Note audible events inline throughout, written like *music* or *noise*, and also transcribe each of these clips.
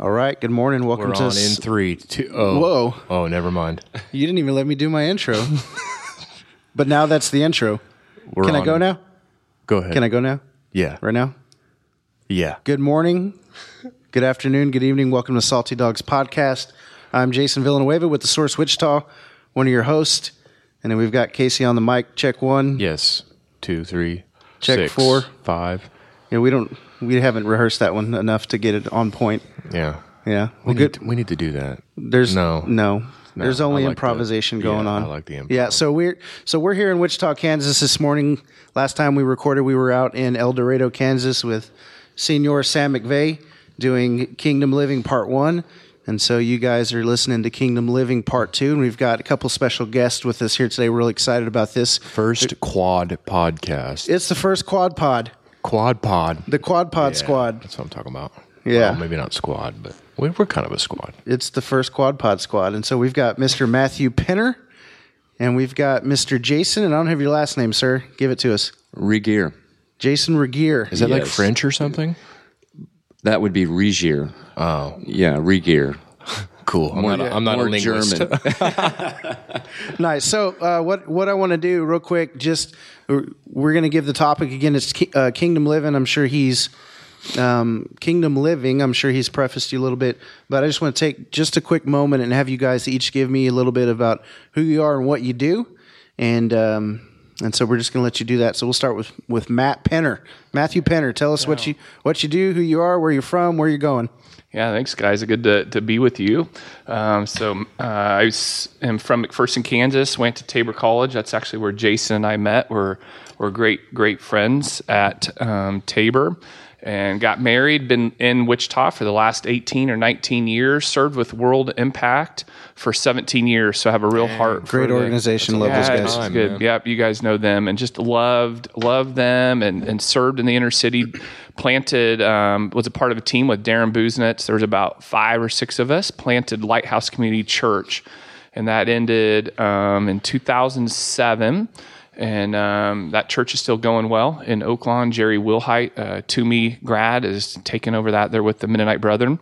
All right. Good morning. Welcome We're to. on s- in three, two, oh. Whoa. Oh, never mind. *laughs* You didn't even let me do my intro. *laughs* but now that's the intro. We're Can I on- go now? Go ahead. Can I go now? Yeah. Right now? Yeah. Good morning. Good afternoon. Good evening. Welcome to Salty Dogs Podcast. I'm Jason Villanueva with the Source Wichita, one of your hosts. And then we've got Casey on the mic. Check one. Yes. Two, three, Check six, four. five. Yeah, we don't. We haven't rehearsed that one enough to get it on point. Yeah. Yeah. We Well, need, to, we need to do that. There's No. no, There's only like the- improvisation yeah, going on. I like the improv. Yeah, so we're so we're here in Wichita, Kansas this morning. Last time we recorded, we were out in El Dorado, Kansas, with Senior Sam McVeigh doing Kingdom Living Part One, and so you guys are listening to Kingdom Living Part Two, and we've got a couple special guests with us here today. We're really excited about this. First quad podcast. It's the first Quad Pod, quad pod. the Quad Pod Yeah, Squad. That's what I'm talking about. Yeah. Well, maybe not squad, but we- we're kind of a squad. It's the first Quad Pod Squad, and so we've got Mr. Matthew Penner, and we've got Mr. Jason, and I don't have your last name, sir. Give it to us. Regier. Jason Regier. Is that like French or something? That would be Regier. Oh, Yeah, Regier. Cool. I'm not, a, I'm not a More linguist. German. *laughs* *laughs* Nice. So, uh, what what I want to do, real quick, just we're going to give the topic again. It's ki- uh, Kingdom Living. I'm sure he's um, Kingdom Living. I'm sure he's prefaced you a little bit, but I just want to take just a quick moment and have you guys each give me a little bit about who you are and what you do, and um, and so we're just going to let you do that. So we'll start with with Matt Penner. Matthew Penner, tell us what you what you do, who you are, where you're from, where you're going. Yeah, thanks, guys. Good to, to be with you. Um, so uh, I was, am from McPherson, Kansas. Went to Tabor College. That's actually where Jason and I met. We're we're great great friends at um, Tabor, and got married. Been in Wichita for the last 18 or 19 years. Served with World Impact for 17 years. So I have a real heart. Great for organization. Love those guys. Time, good. man. Yep, you guys know them, and just loved loved them, and, and served in the inner city. Planted um, was a part of a team with Darren Booznitz. There was about five or six of us. Planted Lighthouse Community Church, and that ended um, in 2007. And um, that church is still going well in Oaklawn. Jerry Wilhite, uh, TUMI grad, is taking over that there with the Mennonite Brethren.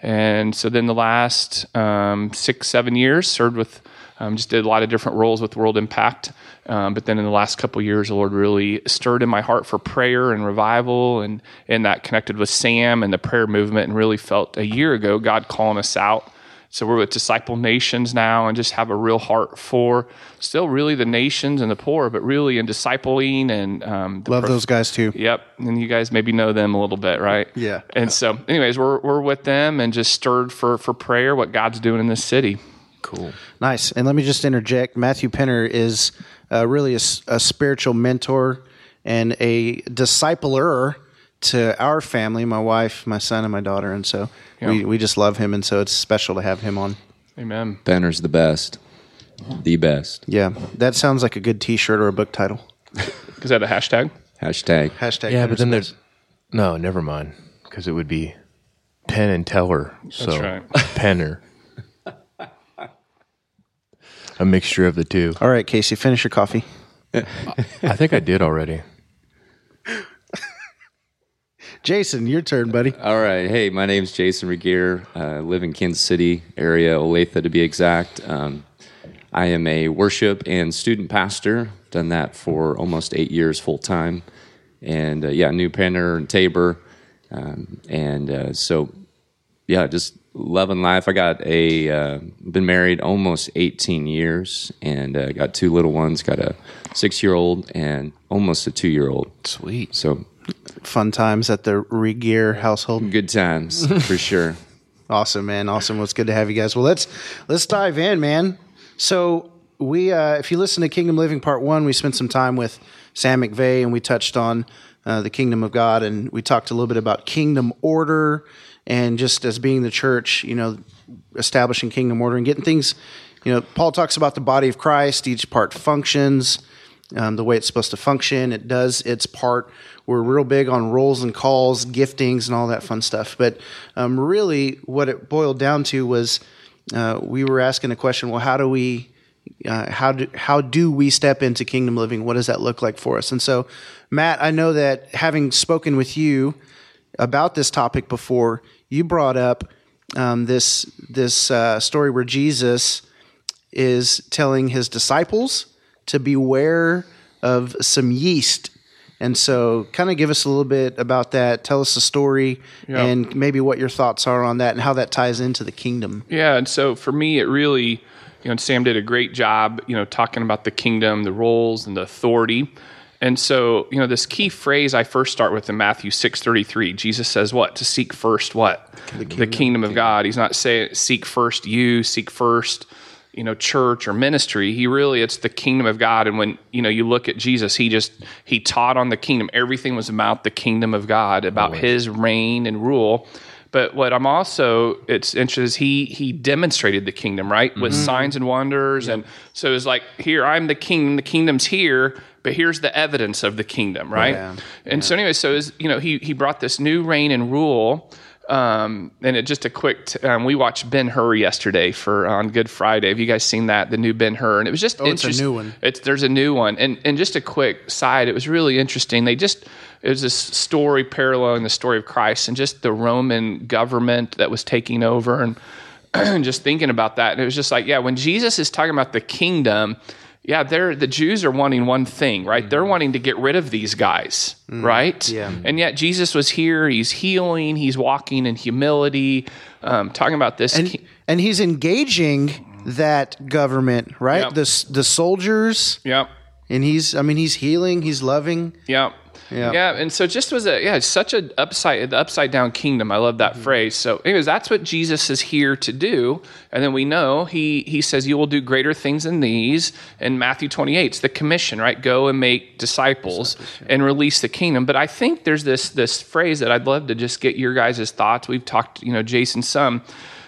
And so then the last um, six, seven years served with, um, just did a lot of different roles with World Impact. Um, but then in the last couple years, the Lord really stirred in my heart for prayer and revival, and and that connected with Sam and the prayer movement, and really felt a year ago God calling us out. So we're with Disciple Nations now, and just have a real heart for still really the nations and the poor, but really in discipling and um, the Love pro- those guys too. Yep, and you guys maybe know them a little bit, right? Yeah. And so, anyways, we're we're with them and just stirred for for prayer, what God's doing in this city. Cool. Nice. And let me just interject. Matthew Penner is uh, really a spiritual mentor and a discipler to our family, my wife, my son, and my daughter. And so we, we just love him. And so it's special to have him on. Amen. Penner's the best. The best. Yeah. That sounds like a good t shirt or a book title. Is that a hashtag? Hashtag. Hashtag. Yeah, Penner's but then the there's no, never mind, because it would be Penn and Teller. So right. *laughs* Penner, a mixture of the two. All right, Casey, finish your coffee. I think I did already. Jason, your turn, buddy. All right. Hey, my name's Jason Regier. I live in Kansas City area, Olathe to be exact. Um, I am a worship and student pastor. Done that for almost eight years full time. And uh, yeah, New Penner and Tabor. Um, and uh, so, yeah, just loving life. I got a, uh, been married almost 18 years and uh, got two little ones. Got a six year old and almost a two year old. Sweet. So Fun times at the Regier household. good times for *laughs* sure. Awesome, man. Awesome. Well, it's good to have you guys. Well, let's let's dive in, man. So we, uh, if you listen to Kingdom Living Part One, we spent some time with Sam McVeigh, and we touched on uh, the kingdom of God, and we talked a little bit about kingdom order, and just as being the church, you know, establishing kingdom order and getting things. You know, Paul talks about the body of Christ. Each part functions um, the way it's supposed to function. It does its part. We're real big on roles and calls, giftings, and all that fun stuff. But um, really, what it boiled down to was uh, we were asking a question: Well, how do we, uh, how do how do we step into kingdom living? What does that look like for us? And so, Matt, I know that having spoken with you about this topic before, you brought up um, this this uh, story where Jesus is telling his disciples to beware of some yeast. And so, kind of give us a little bit about that. Tell us the story and maybe what your thoughts are on that and how that ties into the kingdom. Yeah, and so for me, it really, you know, Sam did a great job, you know, talking about the kingdom, the roles, and the authority. And so, you know, this key phrase I first start with in Matthew six thirty three. Jesus says, "What to seek first? What the kingdom, of God." He's not saying seek first you, seek first, you know, church or ministry. He really it's the kingdom of God. And when you know you look at Jesus, he just he taught on the kingdom. Everything was about the kingdom of God, about His reign and rule. But what I'm also it's interesting is he he demonstrated the kingdom right with mm-hmm. signs and wonders, and so it's like here I'm the king, the kingdom's here, but here's the evidence of the kingdom, right? Yeah. And so anyway, so is you know he he brought this new reign and rule. Um, and it just a quick. T- um, we watched Ben Hur yesterday for on Good Friday. Have you guys seen that? The new Ben Hur, and it was just Oh, it's a new one. It's there's a new one, and and just a quick side. It was really interesting. They just it was this story paralleling the story of Christ and just the Roman government that was taking over, and *clears throat* just thinking about that. And it was just like, yeah, when Jesus is talking about the kingdom, yeah, they're the Jews are wanting one thing, right? They're wanting to get rid of these guys, right? yeah. And yet Jesus was here. He's healing. He's walking in humility, um, talking about this. And, and he's engaging that government, right? Yep. The, the soldiers, yep. and he's, I mean, he's healing, he's loving. Yeah. Yeah. Yeah. And so just was a yeah, it's such a upside the upside down kingdom. I love that phrase. So anyways, that's what Jesus is here to do. And then we know he he says you will do greater things than these. In Matthew 28, it's the commission, right? Go and make disciples and release the kingdom. But I think there's this this phrase that I'd love to just get your guys' thoughts. We've talked, you know, Jason some.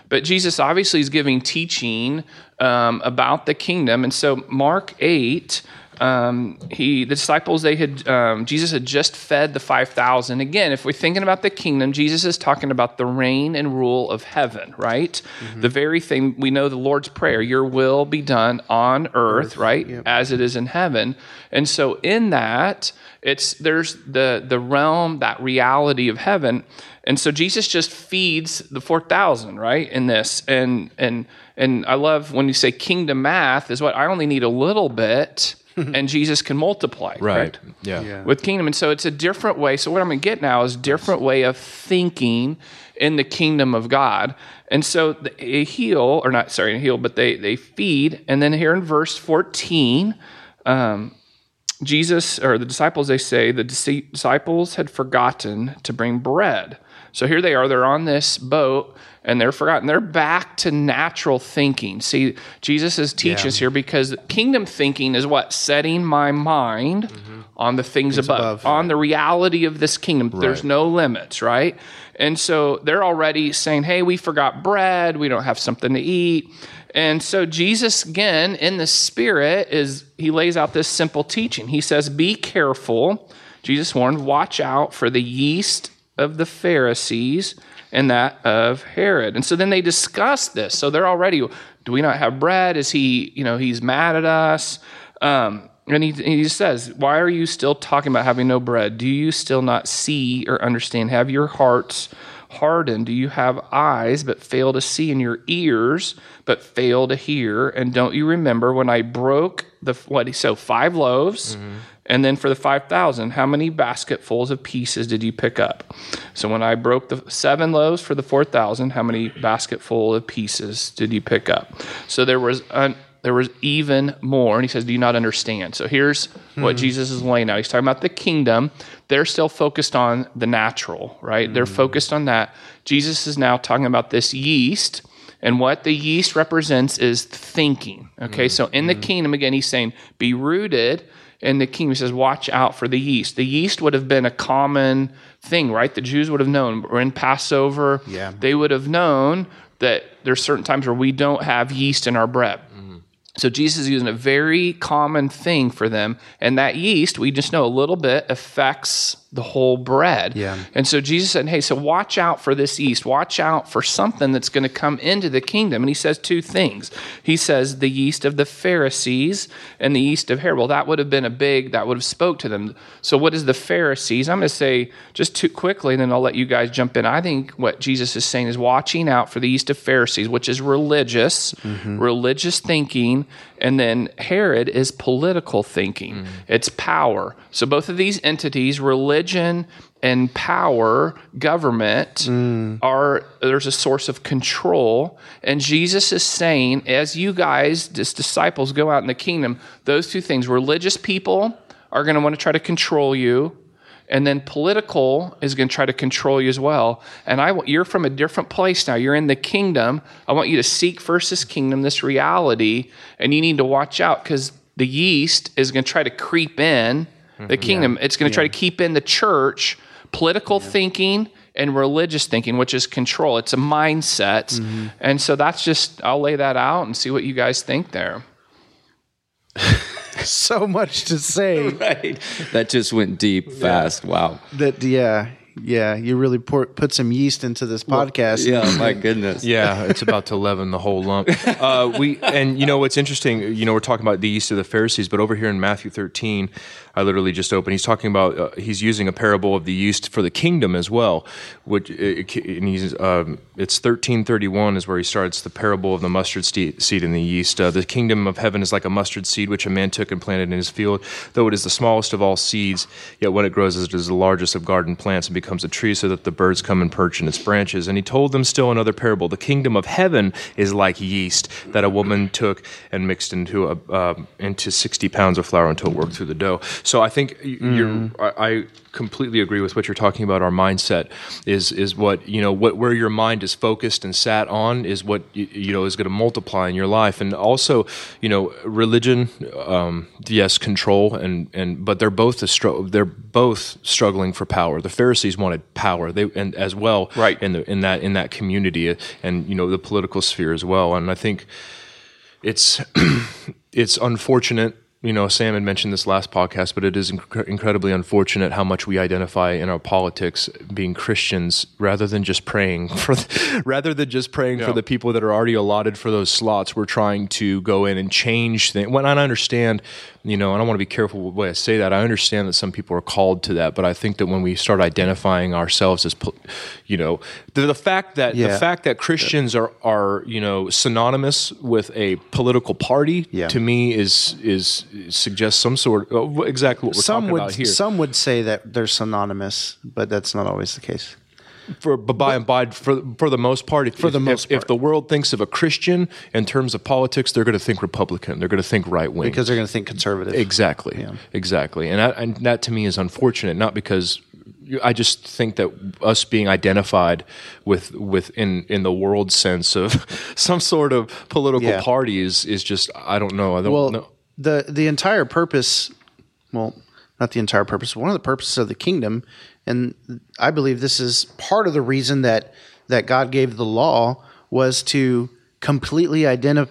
But Jesus obviously is giving teaching um, about the kingdom. And so Mark 8, um, he the disciples they had um, Jesus had just fed the five thousand. Again, if we're thinking about the kingdom, Jesus is talking about the reign and rule of heaven, right? The very thing we know the Lord's prayer: "Your will be done on earth, right, as it is in heaven." And so, in that, it's there's the the realm, that reality of heaven. And so Jesus just feeds the four thousand, right? In this, and and and I love when you say kingdom math is what I only need a little bit, *laughs* and Jesus can multiply, Right. correct? Yeah. With kingdom, and so it's a different way. So what I'm going to get now is different way of thinking in the kingdom of God. And so they heal, or not sorry, heal, but they they feed, and then here in verse 14. Um, Jesus or the disciples, they say the disciples had forgotten to bring bread. So here they are, they're on this boat and they're forgotten. They're back to natural thinking. See, Jesus is teaching us here because kingdom thinking is what? Setting my mind mm-hmm. on the things, above, above. on the reality of this kingdom. There's no limits, right? And so they're already saying, hey, we forgot bread. We don't have something to eat. And so Jesus, again, in the spirit, is he lays out this simple teaching. He says, Be careful. Jesus warned, watch out for the yeast of the Pharisees and that of Herod. And so then they discuss this. So they're already, do we not have bread? Is he, you know, he's mad at us? Um, and he, he says, Why are you still talking about having no bread? Do you still not see or understand? Have your hearts hardened? Do you have eyes but fail to see, and your ears but fail to hear? And don't you remember when I broke the what? So five loaves, mm-hmm. and then for the five thousand, how many basketfuls of pieces did you pick up? So when I broke the seven loaves for the four thousand, how many basketful of pieces did you pick up? So there was an there was even more. And he says, Do you not understand? So here's what hmm. Jesus is laying out. He's talking about the kingdom. They're still focused on the natural, right? They're hmm. focused on that. Jesus is now talking about this yeast. And what the yeast represents is thinking. Okay, so in the hmm. kingdom, again, he's saying, Be rooted in the kingdom. He says, Watch out for the yeast. The yeast would have been a common thing, right? The Jews would have known. We're in Passover. Yeah. They would have known that there's certain times where we don't have yeast in our bread. So Jesus is using a very common thing for them, and that yeast we just know a little bit affects the whole bread. Yeah. And so Jesus said, Hey, so watch out for this yeast. Watch out for something that's going to come into the kingdom. And he says two things. He says the yeast of the Pharisees and the yeast of Herod. Well, that would have been a big, that would have spoke to them. So what is the Pharisees? I'm going to say just too quickly, and then I'll let you guys jump in. I think what Jesus is saying is watching out for the yeast of Pharisees, which is religious, mm-hmm. religious thinking. And then Herod is political thinking. Mm. It's power. So both of these entities, religion and power, government, mm. are there's a source of control. And Jesus is saying, as you guys, as disciples, go out in the kingdom, those two things, religious people are going to want to try to control you. And then political is going to try to control you as well. And I, want- you're from a different place now. You're in the kingdom. I want you to seek first this kingdom, this reality, and you need to watch out because the yeast is going to try to creep in the mm-hmm. kingdom. It's going to try to keep in the church, political thinking and religious thinking, which is control. It's a mindset. Mm-hmm. And so that's just, I'll lay that out and see what you guys think there. *laughs* so much to say *laughs* Right. That just went deep fast. Wow. that yeah yeah you really pour, put some yeast into this podcast Yeah, *laughs* my goodness. Yeah, it's about to leaven the whole lump. Uh, we and you know what's interesting. You know, we're talking about the yeast of the Pharisees, but over here in Matthew 13, I literally just opened. He's talking about uh, he's using a parable of the yeast for the kingdom as well. Which it- and he's um, it's 1331 is where he starts the parable of the mustard seed and the yeast. Uh, the kingdom of heaven is like a mustard seed which a man took and planted in his field. Though it is the smallest of all seeds, yet when it grows, it is the largest of garden plants and becomes a tree, so that the birds come and perch in its branches. And he told them still another parable: the kingdom of heaven is like yeast that a woman took and mixed into a uh, into 60 pounds of flour until it worked through the dough. So I think you're. I, completely agree with what you're talking about. Our mindset is is what you know what where your mind is focused and sat on is what you, know is going to multiply in your life, and also you know religion. Um, yes, control and and but they're both a str- they're both struggling for power. The Pharisees wanted power, they and as well Right. in the in that in that community and you know the political sphere as well. And I think it's *clears throat* it's unfortunate. You know, Sam had mentioned this last podcast, but it is inc- incredibly unfortunate how much we identify in our politics being Christians rather than just praying *laughs* for, the, rather than just praying for the people that are already allotted for those slots. We're trying to go in and change things. When I understand, you know, and I want to be careful with the way I say that. I understand that some people are called to that, but I think that when we start identifying ourselves as, you know, the, the fact that the fact that Christians are are you know synonymous with a political party Yeah. to me is is suggests some sort of exactly what we're some talking would about here. some would say that they're synonymous but that's not always the case for but by and by for for the most part, if, For the if- most if, if the world thinks of a Christian in terms of politics, they're going to think Republican. They're going to think right wing because they're going to think conservative Exactly. Exactly. And that, and that to me is unfortunate, not because I just think that us being identified with with in in the world sense of *laughs* some sort of political Yeah. party is is just I don't know. I don't well know. the the entire purpose well not the entire purpose one of the purposes of the kingdom and i believe this is part of the reason that that god gave the law was to completely identi-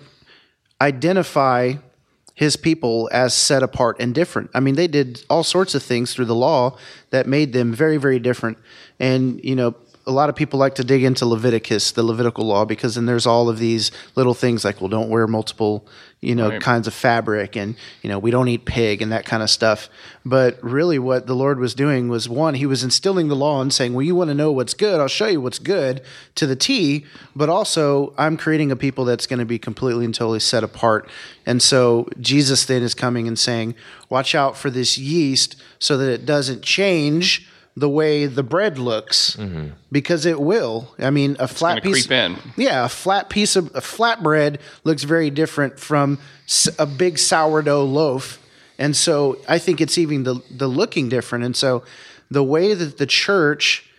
identify his people as set apart and different. I mean, they did all sorts of things through the law that made them very, very different. And, you know, a lot of people like to dig into Leviticus, the Levitical law, because then there's all of these little things like, well, don't wear multiple, you know, Right. kinds of fabric and, you know, we don't eat pig and that kind of stuff. But really what the Lord was doing was one, he was instilling the law and saying, well, you want to know what's good? I'll show you what's good to the T. But also, I'm creating a people that's going to be completely and totally set apart. And so Jesus then is coming and saying, watch out for this yeast so that it doesn't change the way the bread looks because it will. I mean, a flat gonna piece creep in. yeah, a flat piece of a flat bread looks very different from a big sourdough loaf, and so I think it's even the the looking different. And so the way that the church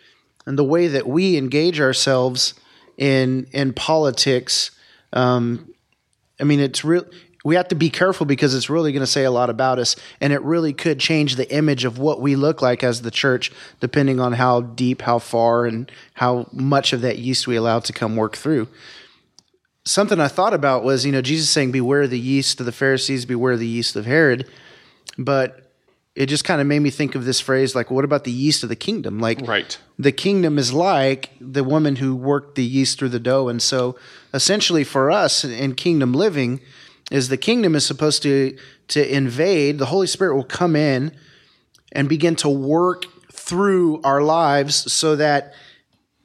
and the way that we engage ourselves in in politics, um, I mean, it's real. We have to be careful because it's really going to say a lot about us, and it really could change the image of what we look like as the church, depending on how deep, how far, and how much of that yeast we allow to come work through. Something I thought about was, you know, Jesus saying, "Beware the yeast of the Pharisees, beware the yeast of Herod," but it just kind of made me think of this phrase like, what about the yeast of the kingdom? Like, Right. the kingdom is like the woman who worked the yeast through the dough. And so essentially for us in kingdom living is the kingdom is supposed to to invade, the Holy Spirit will come in and begin to work through our lives so that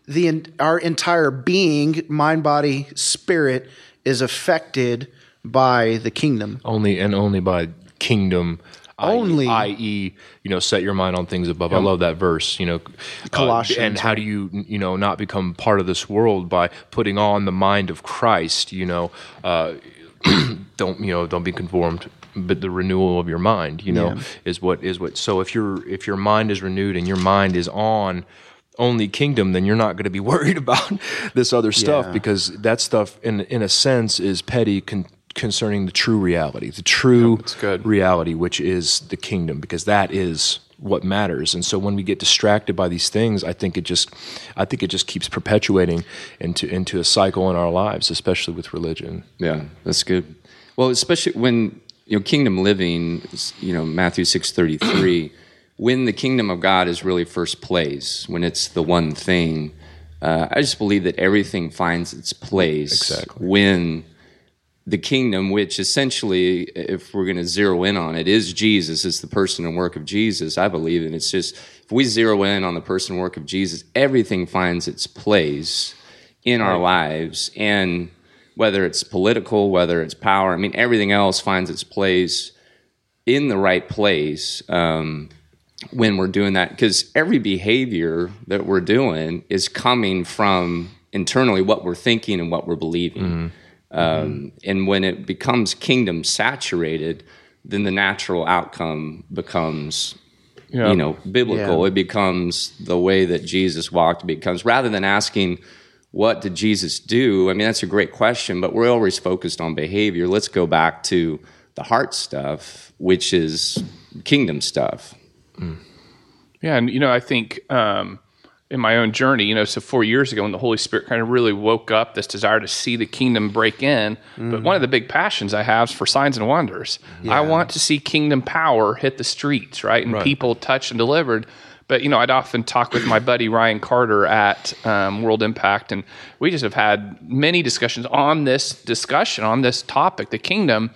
the our entire being, mind, body, spirit is affected by the kingdom. only and only by kingdom Only. i.e you know set your mind on things above i love that verse you know uh, Colossians, and how do you you know not become part of this world by putting on the mind of christ you know uh, *clears throat* don't you know don't be conformed but the renewal of your mind you know is what is what so if your if your mind is renewed and your mind is on only kingdom then you're not going to be *laughs* worried about this other stuff Yeah. because that stuff in in a sense is petty con- concerning the true reality the true reality which is the kingdom because that is what matters and so when we get distracted by these things i think it just i think it just keeps perpetuating into into a cycle in our lives especially with religion Yeah, that's good. Well, especially when you know kingdom living, you know Matthew six thirty three, *clears throat* when the kingdom of God is really first place, when it's the one thing. Uh, I just believe that everything finds its place Exactly. when the kingdom, which essentially, if we're going to zero in on it, is Jesus, is the person and work of Jesus. I believe, and it's just if we zero in on the person and work of Jesus, everything finds its place in our lives, and whether it's political, whether it's power, I mean, everything else finds its place in the right place um, when we're doing that. Because every behavior that we're doing is coming from internally what we're thinking and what we're believing. Um, and when it becomes kingdom saturated, then the natural outcome becomes, you know, biblical. Yeah. It becomes the way that Jesus walked. It becomes rather than asking, what did Jesus do? I mean, that's a great question, but we're always focused on behavior. Let's go back to the heart stuff, which is kingdom stuff. Yeah, and you know, I think um, in my own journey, you know, so four years ago when the Holy Spirit kind of really woke up this desire to see the kingdom break in. But one of the big passions I have is for signs and wonders. I want to see kingdom power hit the streets, right, and people touched and delivered. But you know, I'd often talk with my buddy Ryan Carter at um, World Impact, and we just have had many discussions on this discussion on this topic, the kingdom.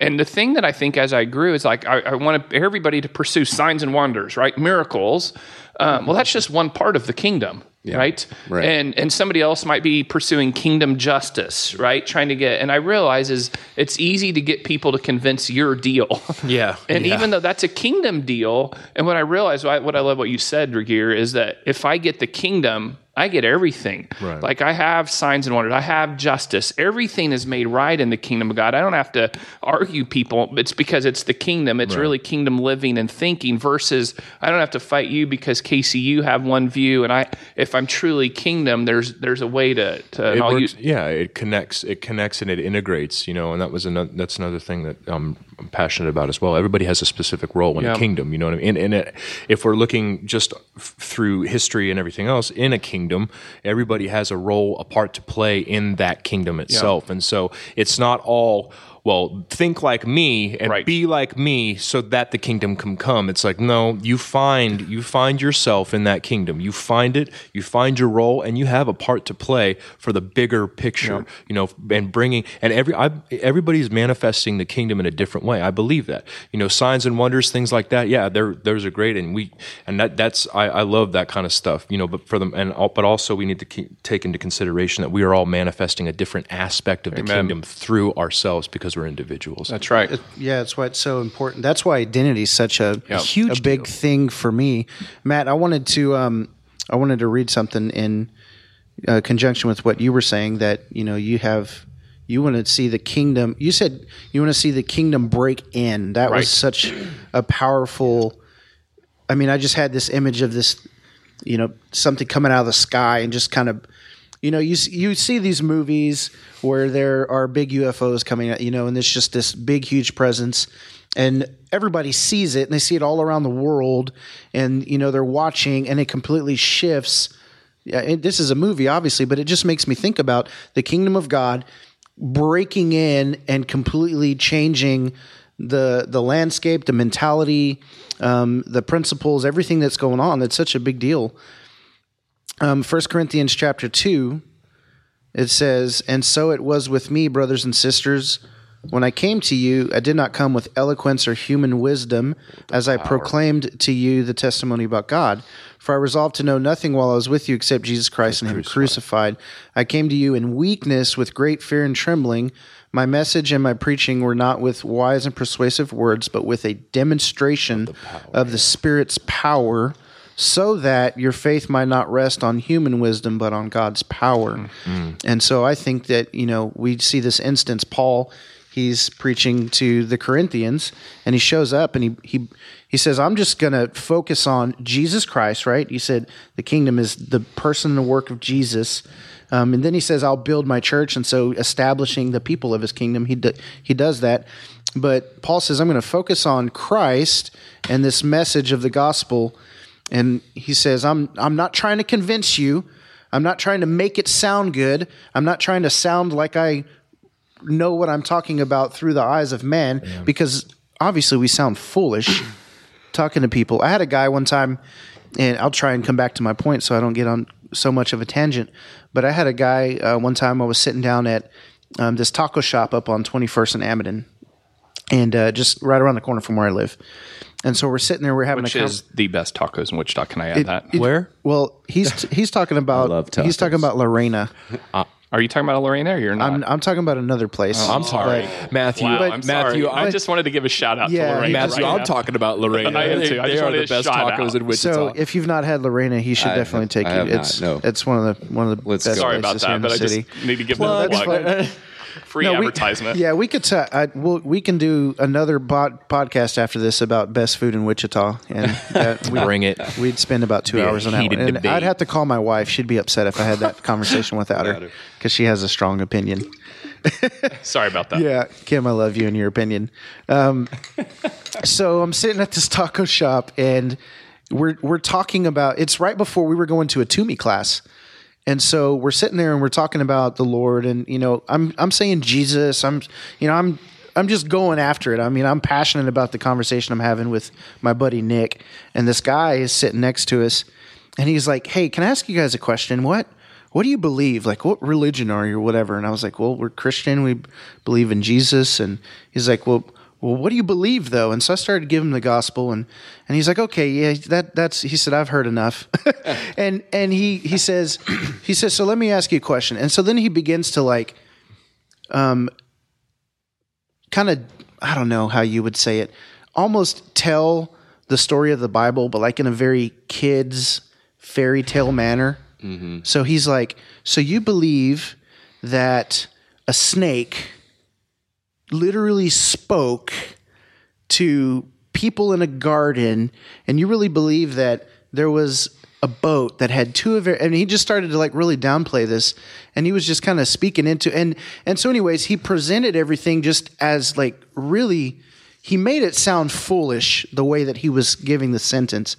And the thing that I think as I grew is like I, I want everybody to pursue signs and wonders, right? Miracles. Um, well, that's just one part of the kingdom, right? right. And and somebody else might be pursuing kingdom justice, right? Trying to get. And I realize is it's easy to get people to convince your deal. *laughs* Yeah, *laughs* And yeah. even though that's a kingdom deal, and what I realize, what I, what I love what you said, Regier, is that if I get the kingdom, I get everything. Right. Like I have signs and wonders. I have justice. Everything is made right in the kingdom of God. I don't have to argue people. It's because it's the kingdom. It's really kingdom living and thinking versus I don't have to fight you because Casey, you have one view, and I if I'm truly kingdom, there's there's a way to to it works, use yeah it connects it connects and it integrates you know and that was another that's another thing that um, I'm passionate about as well. Everybody has a specific role in Yeah. a kingdom you know what I mean? And, and if we're looking just f- through history and everything else in a kingdom everybody has a role a part to play in that kingdom itself. And so it's not all well think like me and Right. be like me so that the kingdom can come. It's like no you find you find yourself in that kingdom. You find it you find your role and you have a part to play for the bigger picture you know and bringing and every I, everybody's manifesting the kingdom in a different way. I believe that. You know signs and wonders things like that yeah they're those are great and we and that that's i, I love that kind of stuff you know but for them and but also we need to keep, take into consideration that we are all manifesting a different aspect of the kingdom through ourselves because we're individuals that's right. Yeah, that's why it's so important. That's why identity is such a, a Huge a big thing for me. Matt, I wanted to um, I wanted to read something in uh, conjunction with what you were saying that you know you have you want to see the kingdom. You said you want to see the kingdom break in. That Right. was such a powerful. I mean, I just had this image of this, you know, something coming out of the sky and just kind of, you know, you you see these movies where there are big UFOs coming out, you know, and there's just this big, huge presence, and everybody sees it and they see it all around the world, and you know they're watching, and it completely shifts. Yeah, this is a movie, obviously, but it just makes me think about the kingdom of God breaking in and completely changing the the landscape, the mentality, um, the principles, everything that's going on. That's such a big deal. Um, 1 Corinthians chapter two, it says, "And so it was with me, brothers and sisters." When I came to you, I did not come with eloquence or human wisdom, as I proclaimed to you the testimony about God. For I resolved to know nothing while I was with you except Jesus Christ and Him crucified. I came to you in weakness with great fear and trembling. My message and my preaching were not with wise and persuasive words, but with a demonstration of the Spirit's power, so that your faith might not rest on human wisdom, but on God's power. And so I think that, you know, we see this instance, Paul he's preaching to the Corinthians and he shows up and he he he says I'm just going to focus on Jesus Christ, right? He said the kingdom is the person and the work of Jesus. Um, and then he says I'll build my church and so establishing the people of his kingdom he do, he does that. But Paul says I'm going to focus on Christ and this message of the gospel and he says I'm I'm not trying to convince you. I'm not trying to make it sound good. I'm not trying to sound like I know what I'm talking about through the eyes of man because obviously we sound foolish *clears throat* talking to people. I had a guy one time, and I'll try and come back to my point so I don't get on so much of a tangent. But I had a guy uh, one time I was sitting down at um, this taco shop up on 21st and Amidon, and uh, just right around the corner from where I live. And so we're sitting there, we're having Which a is the best tacos in Wichita. Can I add that? it- Where? Well, he's he's talking *laughs* about love he's talking about Lorena. *laughs* Uh, are you talking about Lorena or you're not? I'm I'm talking about another place. Oh, I'm sorry, But- Matthew. wow, but I'm Matthew, sorry. I I, just wanted to give a shout out Yeah, to Lorena. Matthew, right I'm now. talking about Lorena. *laughs* I am They, too. I they just are the best tacos out. in Wichita. So if you've not had Lorena, he should I definitely have- take I you. have not, It's no. it's one of the one of the Let's best go. Sorry about places here that, in but the I just need to give Plug. them a plug. Free No, we- advertisement. yeah, we could. ta- I, we'll, we can do another bod, podcast after this about best food in Wichita, and that *laughs* we, Bring it. We'd spend about two hours on that. One. And debate. I'd have to call my wife. She'd be upset if I had that *laughs* conversation without her because she has a strong opinion. *laughs* Sorry about that. Yeah, Kim, I love you and your opinion. Um, so I'm sitting at this taco shop and we're we're talking about. It's right before we were going to a TUMI class, and so we're sitting there and we're talking about the Lord, and you know, I'm I'm saying Jesus. I'm you know I'm. I'm just going after it. I mean, I'm passionate about the conversation I'm having with my buddy Nick, and this guy is sitting next to us, and he's like, "Hey, can I ask you guys a question? What what do you believe? Like, what religion are you, or whatever?" And I was like, "Well, we're Christian. We believe in Jesus." And he's like, "Well, well, what do you believe though?" And so I started giving him the gospel, and and he's like, "Okay, yeah, that that's." He said, "I've heard enough," *laughs* and and he he says *clears throat* he says, "So let me ask you a question." And so then he begins to like, um, kind of I don't know how you would say it, almost tell the story of the Bible, but like in a very kids fairy tale manner. So he's like, so you believe that a snake literally spoke to people in a garden, and you really believe that there was a boat that had two of it, and he just started to like really downplay this, and he was just kind of speaking into and and so anyways, he presented everything just as like really. He made it sound foolish the way that he was giving the sentence.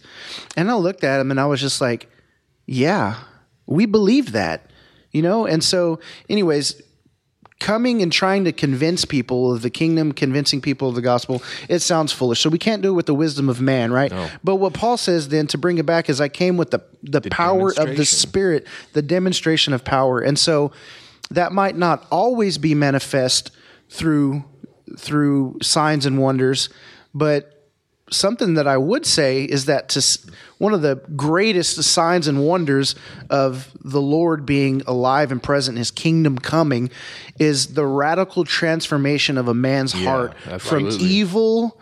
And I looked at him and I was just like, yeah, we believe that, you know? And so, anyways, coming and trying to convince people of the kingdom, convincing people of the gospel, it sounds foolish. So we can't do it with the wisdom of man, right? But what Paul says then to bring it back is I came with the the, power of the spirit, the demonstration of power. And so that might not always be manifest through through signs and wonders, but something that I would say is that to one of the greatest signs and wonders of the Lord being alive and present, His kingdom coming, is the radical transformation of a man's heart from evil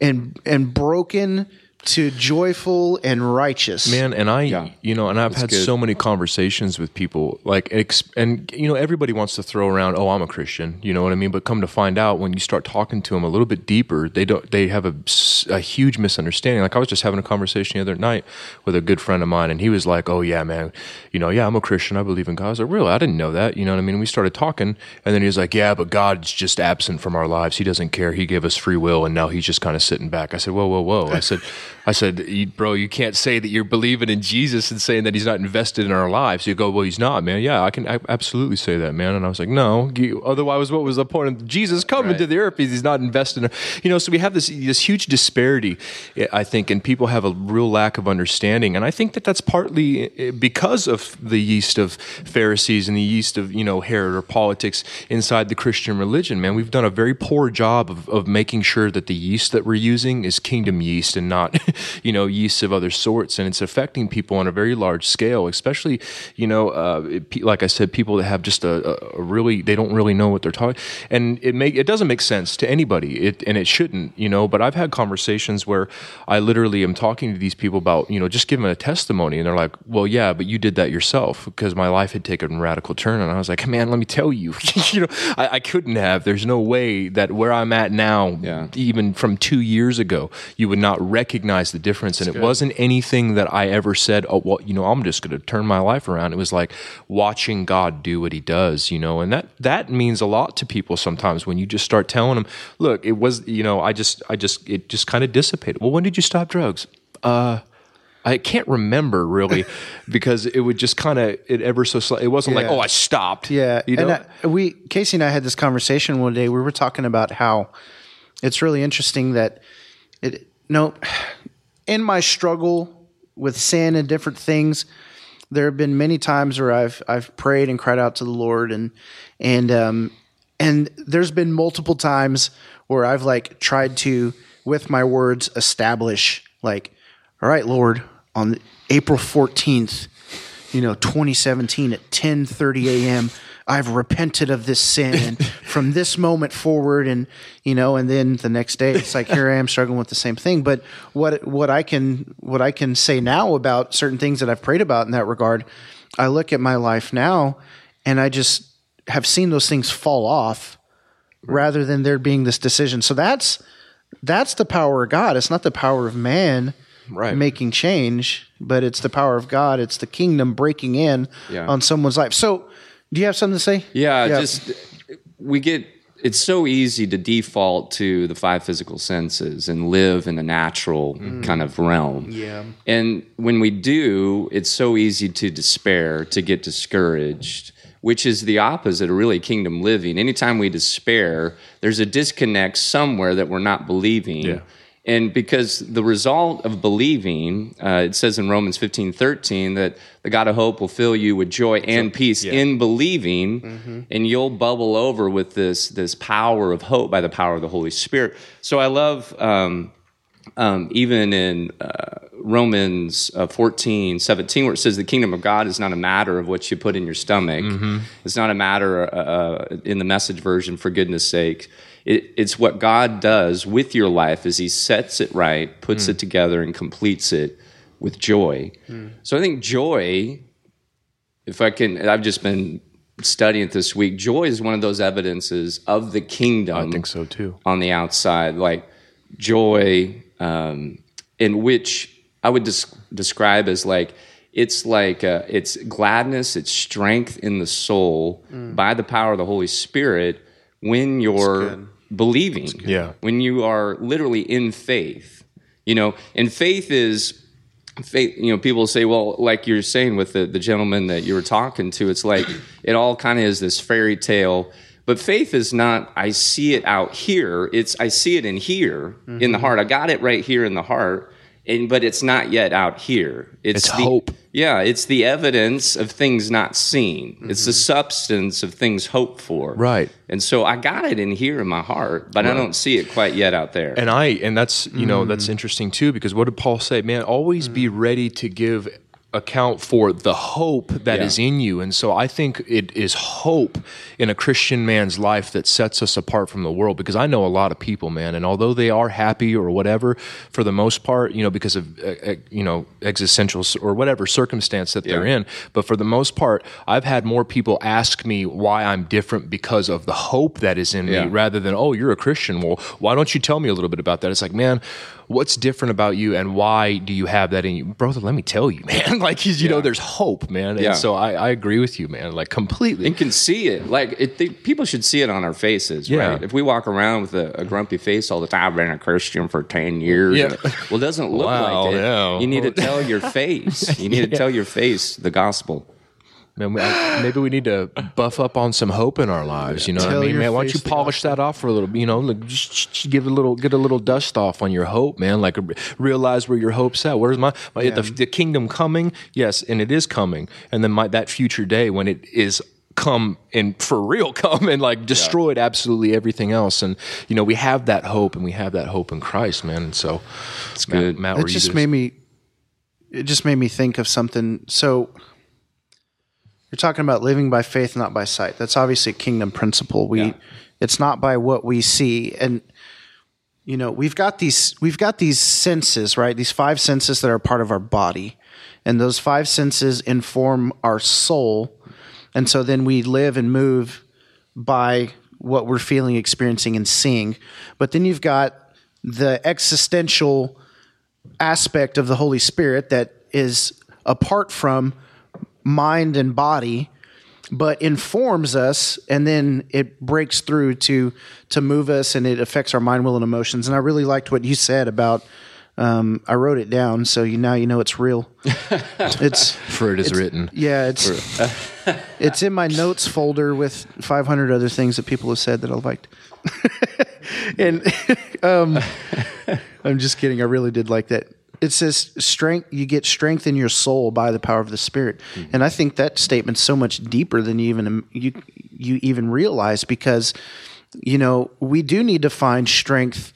and and broken to joyful and righteous. Man, and I, Yeah. you know, and I've had good. so many conversations with people, like, and you know, everybody wants to throw around, "Oh, I'm a Christian," you know what I mean? But come to find out, when you start talking to them a little bit deeper, they don't, they have a, a huge misunderstanding. Like, I was just having a conversation the other night with a good friend of mine, and he was like, "Oh yeah, man, you know, yeah, I'm a Christian, I believe in God." I was like, "Really? I didn't know that." You know what I mean? We started talking, and then he was like, "Yeah, but God's just absent from our lives. He doesn't care. He gave us free will, and now he's just kind of sitting back." I said, "Whoa, whoa, whoa!" I said, I said, bro, you can't say that you're believing in Jesus and saying that he's not invested in our lives. You go, well, he's not, man. Yeah, I can absolutely say that, man. And I was like, no, you- otherwise, what was the point of Jesus coming to the earth he's not invested in, you know, so we have this, this huge disparity, I think, and people have a real lack of understanding. And I think that that's partly eh, because of the yeast of Pharisees and the yeast of, you know, Herod or politics inside the Christian religion, man. We've done a very poor job of, of making sure that the yeast that we're using is kingdom yeast and not, you know, yeasts of other sorts. And it's affecting people on a very large scale, especially, you know, uh, it- like I said, people that have just a, a- really, they don't really know what they're talking. And it make, it doesn't make sense to anybody. It, and it shouldn't, you know, but I've had conversations where I literally am talking to these people about, you know, just give them a testimony. And they're like, well, yeah, but you did that yourself because my life had taken a radical turn. And I was like, man, let me tell you, *laughs* you know, I, I couldn't have. There's no way that where I'm at now, Yeah. even from two years ago, you would not recognize the difference. and it wasn't anything that I ever said, oh, well, you know, I'm just going to turn my life around. It was like watching God do what he does, you know, and that, that means a lot to people sometimes when you just start telling them, look, it was, you know, I just, I just, it just kind of dissipated. Well, when did you stop drugs? Uh, I can't remember really *laughs* because it would just kind of it ever so slightly. It wasn't like oh I stopped. Yeah, you know. and I, we Casey and I had this conversation one day. We were talking about how it's really interesting that it no in my struggle with sin and different things, there have been many times where I've I've prayed and cried out to the Lord and and um and there's been multiple times where I've like tried to with my words establish like all right Lord on April 14th you know 2017 at 10:30 a.m. I've repented of this sin and *laughs* from this moment forward and you know and then the next day it's like here I am struggling with the same thing but what what I can what I can say now about certain things that I've prayed about in that regard I look at my life now and I just have seen those things fall off rather than there being this decision so that's that's the power of God it's not the power of man Right. making change, but it's the power of God. It's the kingdom breaking in Yeah. on someone's life. So, do you have something to say? Yeah, just we get it's so easy to default to the five physical senses and live in the natural mm. kind of realm. Yeah. And when we do, it's so easy to despair, to get discouraged, which is the opposite of really kingdom living. Anytime we despair, there's a disconnect somewhere that we're not believing. Yeah. And because the result of believing, uh, it says in Romans 15 13 that the God of hope will fill you with joy and peace in believing, and you'll bubble over with this, this power of hope by the power of the Holy Spirit. So I love. Um, um, even in uh, Romans uh, 14, 17, where it says the kingdom of God is not a matter of what you put in your stomach. It's not a matter uh, uh, in the message version, for goodness sake. It, it's what God does with your life as He sets it right, puts it together, and completes it with joy. So I think joy, if I can, I've just been studying it this week. Joy is one of those evidences of the kingdom I think so too. on the outside, like joy, um, in which I would des- describe as like it's like uh, it's gladness, it's strength in the soul by the power of the Holy Spirit when you're believing. Yeah. when you are literally in faith. You know, and faith is faith you know people say well like you're saying with the, the gentleman that you were talking to it's like it all kind of is this fairy tale but faith is not i see it out here it's i see it in here in the mm-hmm. heart i got it right here in the heart and but it's not yet out here it's, It's the, hope. Yeah it's the evidence of things not seen it's the substance of things hoped for Right. and so i got it in here in my heart but i don't see it quite yet out there And I and that's you know Mm. that's interesting too because what did Paul say? Man, always be ready to give account for the hope that is Yeah. in you. And so I think it is hope in a Christian man's life that sets us apart from the world because I know a lot of people, man, and although they are happy or whatever for the most part, you know, because of uh, uh, you know, existential or whatever circumstance that they're in, but for the most part, I've had more people ask me why I'm different because of the hope that is in Yeah. me rather than, oh, you're a Christian. Well, why don't you tell me a little bit about that? It's like, man, what's different about you, and why do you have that in you, brother? Let me tell you, *laughs* man. like you know, there's hope, man. And Yeah. so I, I agree with you, man. Like completely. and can see it. Like it, they, people should see it on our faces, Yeah. right? If we walk around with a, a grumpy face all the time, I've been a Christian for ten years. Yeah. Well, it doesn't look *laughs* Wow, like it. yeah. You need to tell your *laughs* face. You need to tell your face the gospel. Man, we, I, maybe we need to buff up on some hope in our lives. You know what I mean, man? Why don't you polish that off for a little? You know, like, just, just give a little, get a little dust off on your hope, man. Like realize where your hope's at. Where's my, my the, the kingdom coming? Yes, and it is coming. And then my that future day when it is come and for real *laughs* come and like destroyed absolutely everything else. And you know, we have that hope, and we have that hope in Christ, man. And so it's good. Matt, it you just just- made me it just made me think of something so you're talking about living by faith not by sight. That's obviously a kingdom principle. We Yeah. it's not by what we see. And you know we've got these we've got these senses right? These five senses that are part of our body. And those five senses inform our soul. And so then we live and move by what we're feeling experiencing and seeing. But then you've got the existential aspect of the Holy Spirit that is apart from mind and body, but informs us, and then it breaks through to to move us, and it affects our mind, will, and emotions. And I really liked what you said about. Um, I wrote it down, so you now you know it's real. *laughs* it's for it is written. yeah, it's *laughs* it's in my notes folder with 500 other things that people have said that I liked. *laughs* and um, I'm just kidding. I really did like that. It says strength. You get strength in your soul by the power of the Spirit, and I think that statement's so much deeper than you even you you even realize because you know we do need to find strength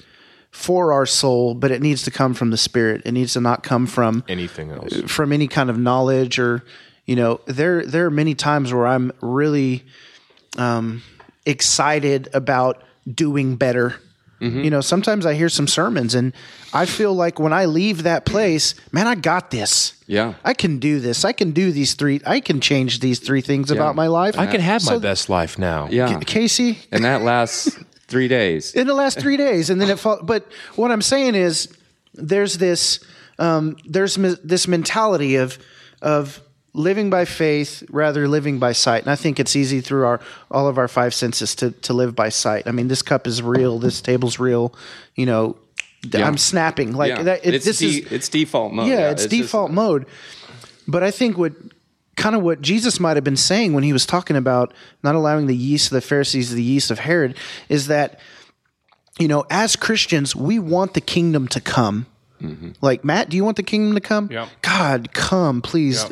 for our soul, but it needs to come from the Spirit. It needs to not come from Anything else? from any kind of knowledge or you know there there are many times where I'm really um, excited about doing better. You know, sometimes I hear some sermons and I feel like when I leave that place, man, I got this. Yeah. I can do this. I can do these three. I can change these three things about my life. I can have my best life now. Yeah. Casey, and that lasts *laughs* three days. in the last three days, and then it fall. But what I'm saying is, there's this um, there's mi- this mentality of of living by faith rather living by sight, and I think it's easy through our all of our five senses to to live by sight. I mean, this cup is real. This table's real. You know, Yeah. I'm snapping like yeah. that. It, it's, this de- is it's default mode. yeah, it's, just- default mode. But I think what kind of what Jesus might have been saying when he was talking about not allowing the yeast of the Pharisees, the yeast of Herod, is that you know, as Christians, we want the kingdom to come. Mm-hmm. Like Matt, do you want the kingdom to come? Yeah. God, come, please,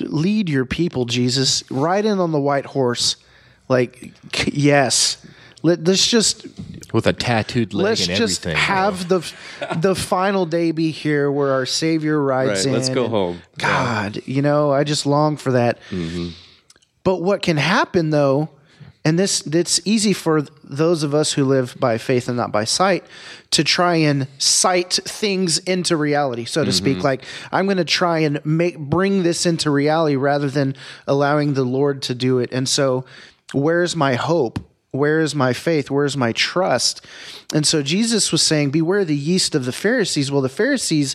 lead your people, Jesus. Ride in on the white horse. Like, yes. Let, let's just With a tattooed leg let's and just everything. have the the final day be here where our Savior rides Right, in. let's go home. God, you know, I just long for that. Mm-hmm. But what can happen though, and this it's easy for those of us who live by faith and not by sight to try and sight things into reality, so to speak. Mm-hmm. Like I'm going to try and make bring this into reality rather than allowing the Lord to do it. And so, where's my hope? Where is my faith? Where's my trust? And so Jesus was saying, Beware the yeast of the Pharisees. Well, the Pharisees,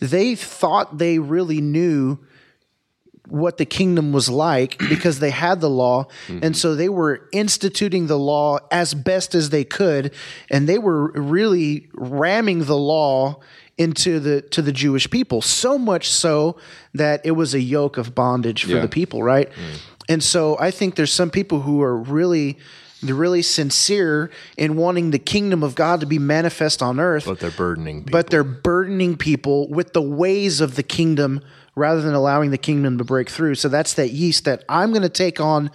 they thought they really knew what the kingdom was like *clears throat* because they had the law and mm-hmm. so they were instituting the law as best as they could and they were really ramming the law into the to the Jewish people so much so that it was a yoke of bondage for Yeah. the people right mm. and so I think there's some people who are really they're really sincere in wanting the kingdom of God to be manifest on earth but they're burdening people. but they're burdening people with the ways of the kingdom rather than allowing the kingdom to break through. So that's that yeast that I'm going to take on.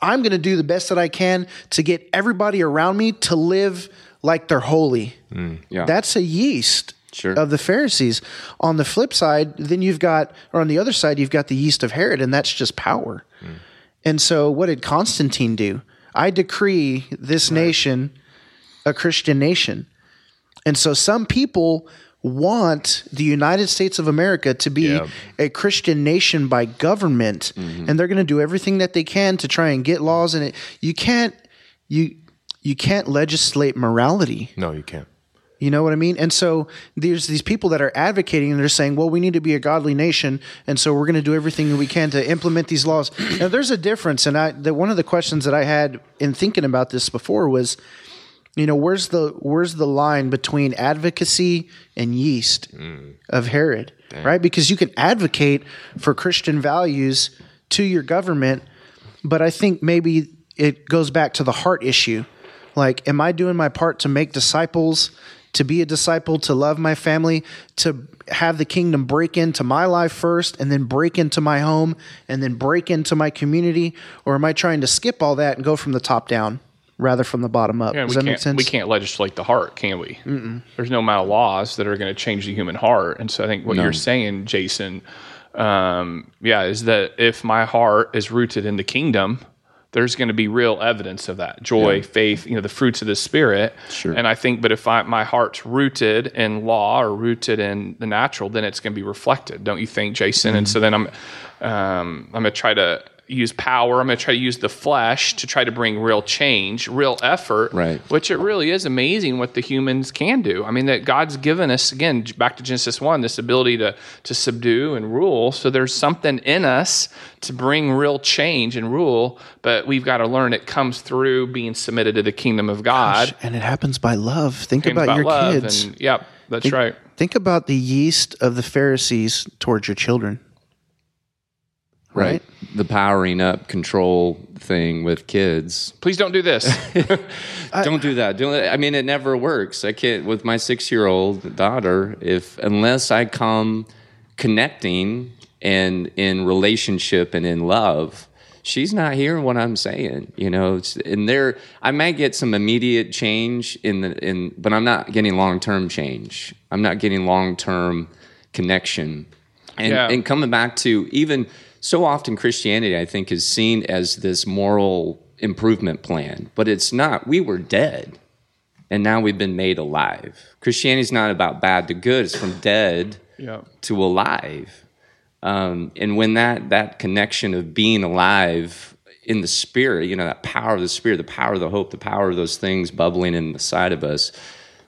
I'm going to do the best that I can to get everybody around me to live like they're holy. Mm. Yeah. That's a yeast Sure. of the Pharisees. On the flip side, then you've got, or on the other side, you've got the yeast of Herod, and that's just power. Mm. And so, what did Constantine do? I decree this nation a Christian nation. And so, some people want the United States of America to be Yeah. a Christian nation by government, mm-hmm. and they're going to do everything that they can to try and get laws in it. You can't you you can't legislate morality. no, you can't. You know what I mean? And so there's these people that are advocating and they're saying, well, we need to be a godly nation. And so we're going to do everything that we can to implement these laws. now, there's a difference. And I, the, one of the questions that I had in thinking about this before was, you know, where's the, where's the line between advocacy and yeast mm. of Herod, right? Because you can advocate for Christian values to your government, but I think maybe it goes back to the heart issue. Like, am I doing my part to make disciples, to be a disciple, to love my family, to have the kingdom break into my life first, and then break into my home, and then break into my community? Or am I trying to skip all that and go from the top down rather from the bottom up? Yeah, Does we that can't, make sense? We can't legislate the heart, can we? Mm-mm. There's no amount of laws that are going to change the human heart. And so I think what you're saying, Jason, um, yeah, is that if my heart is rooted in the kingdom, there's going to be real evidence of that joy, faith, you know, the fruits of the spirit. Sure. And I think, but if I, my heart's rooted in law or rooted in the natural, then it's going to be reflected, don't you think, Jason? And so then I'm, um, I'm going to try to use power. I'm going to try to use the flesh to try to bring real change, real effort. Right. Which it really is amazing what the humans can do. I mean, that God's given us again back to Genesis one this ability to to subdue and rule. So there's something in us to bring real change and rule, but we've got to learn it comes through being submitted to the kingdom of God. and it happens by love. Think about, your kids. And, yep, that's Think- right. Think about the yeast of the Pharisees towards your children. Right? The powering up control thing with kids. Please don't do this. *laughs* don't do that. Don't, I mean, it never works. I can't with my six-year-old daughter. If unless I come connecting and in relationship and in love, she's not hearing what I'm saying. You know, it's, and there, I might get some immediate change in the in, but I'm not getting long-term change. I'm not getting long-term connection. And, Yeah. and coming back to even so often Christianity, I think, is seen as this moral improvement plan, but it's not. We were dead, and now we've been made alive. Christianity is not about bad to good; it's from dead yeah. to alive. Um, and when that that connection of being alive in the spirit, you know, that power of the spirit, the power of the hope, the power of those things bubbling in the side of us,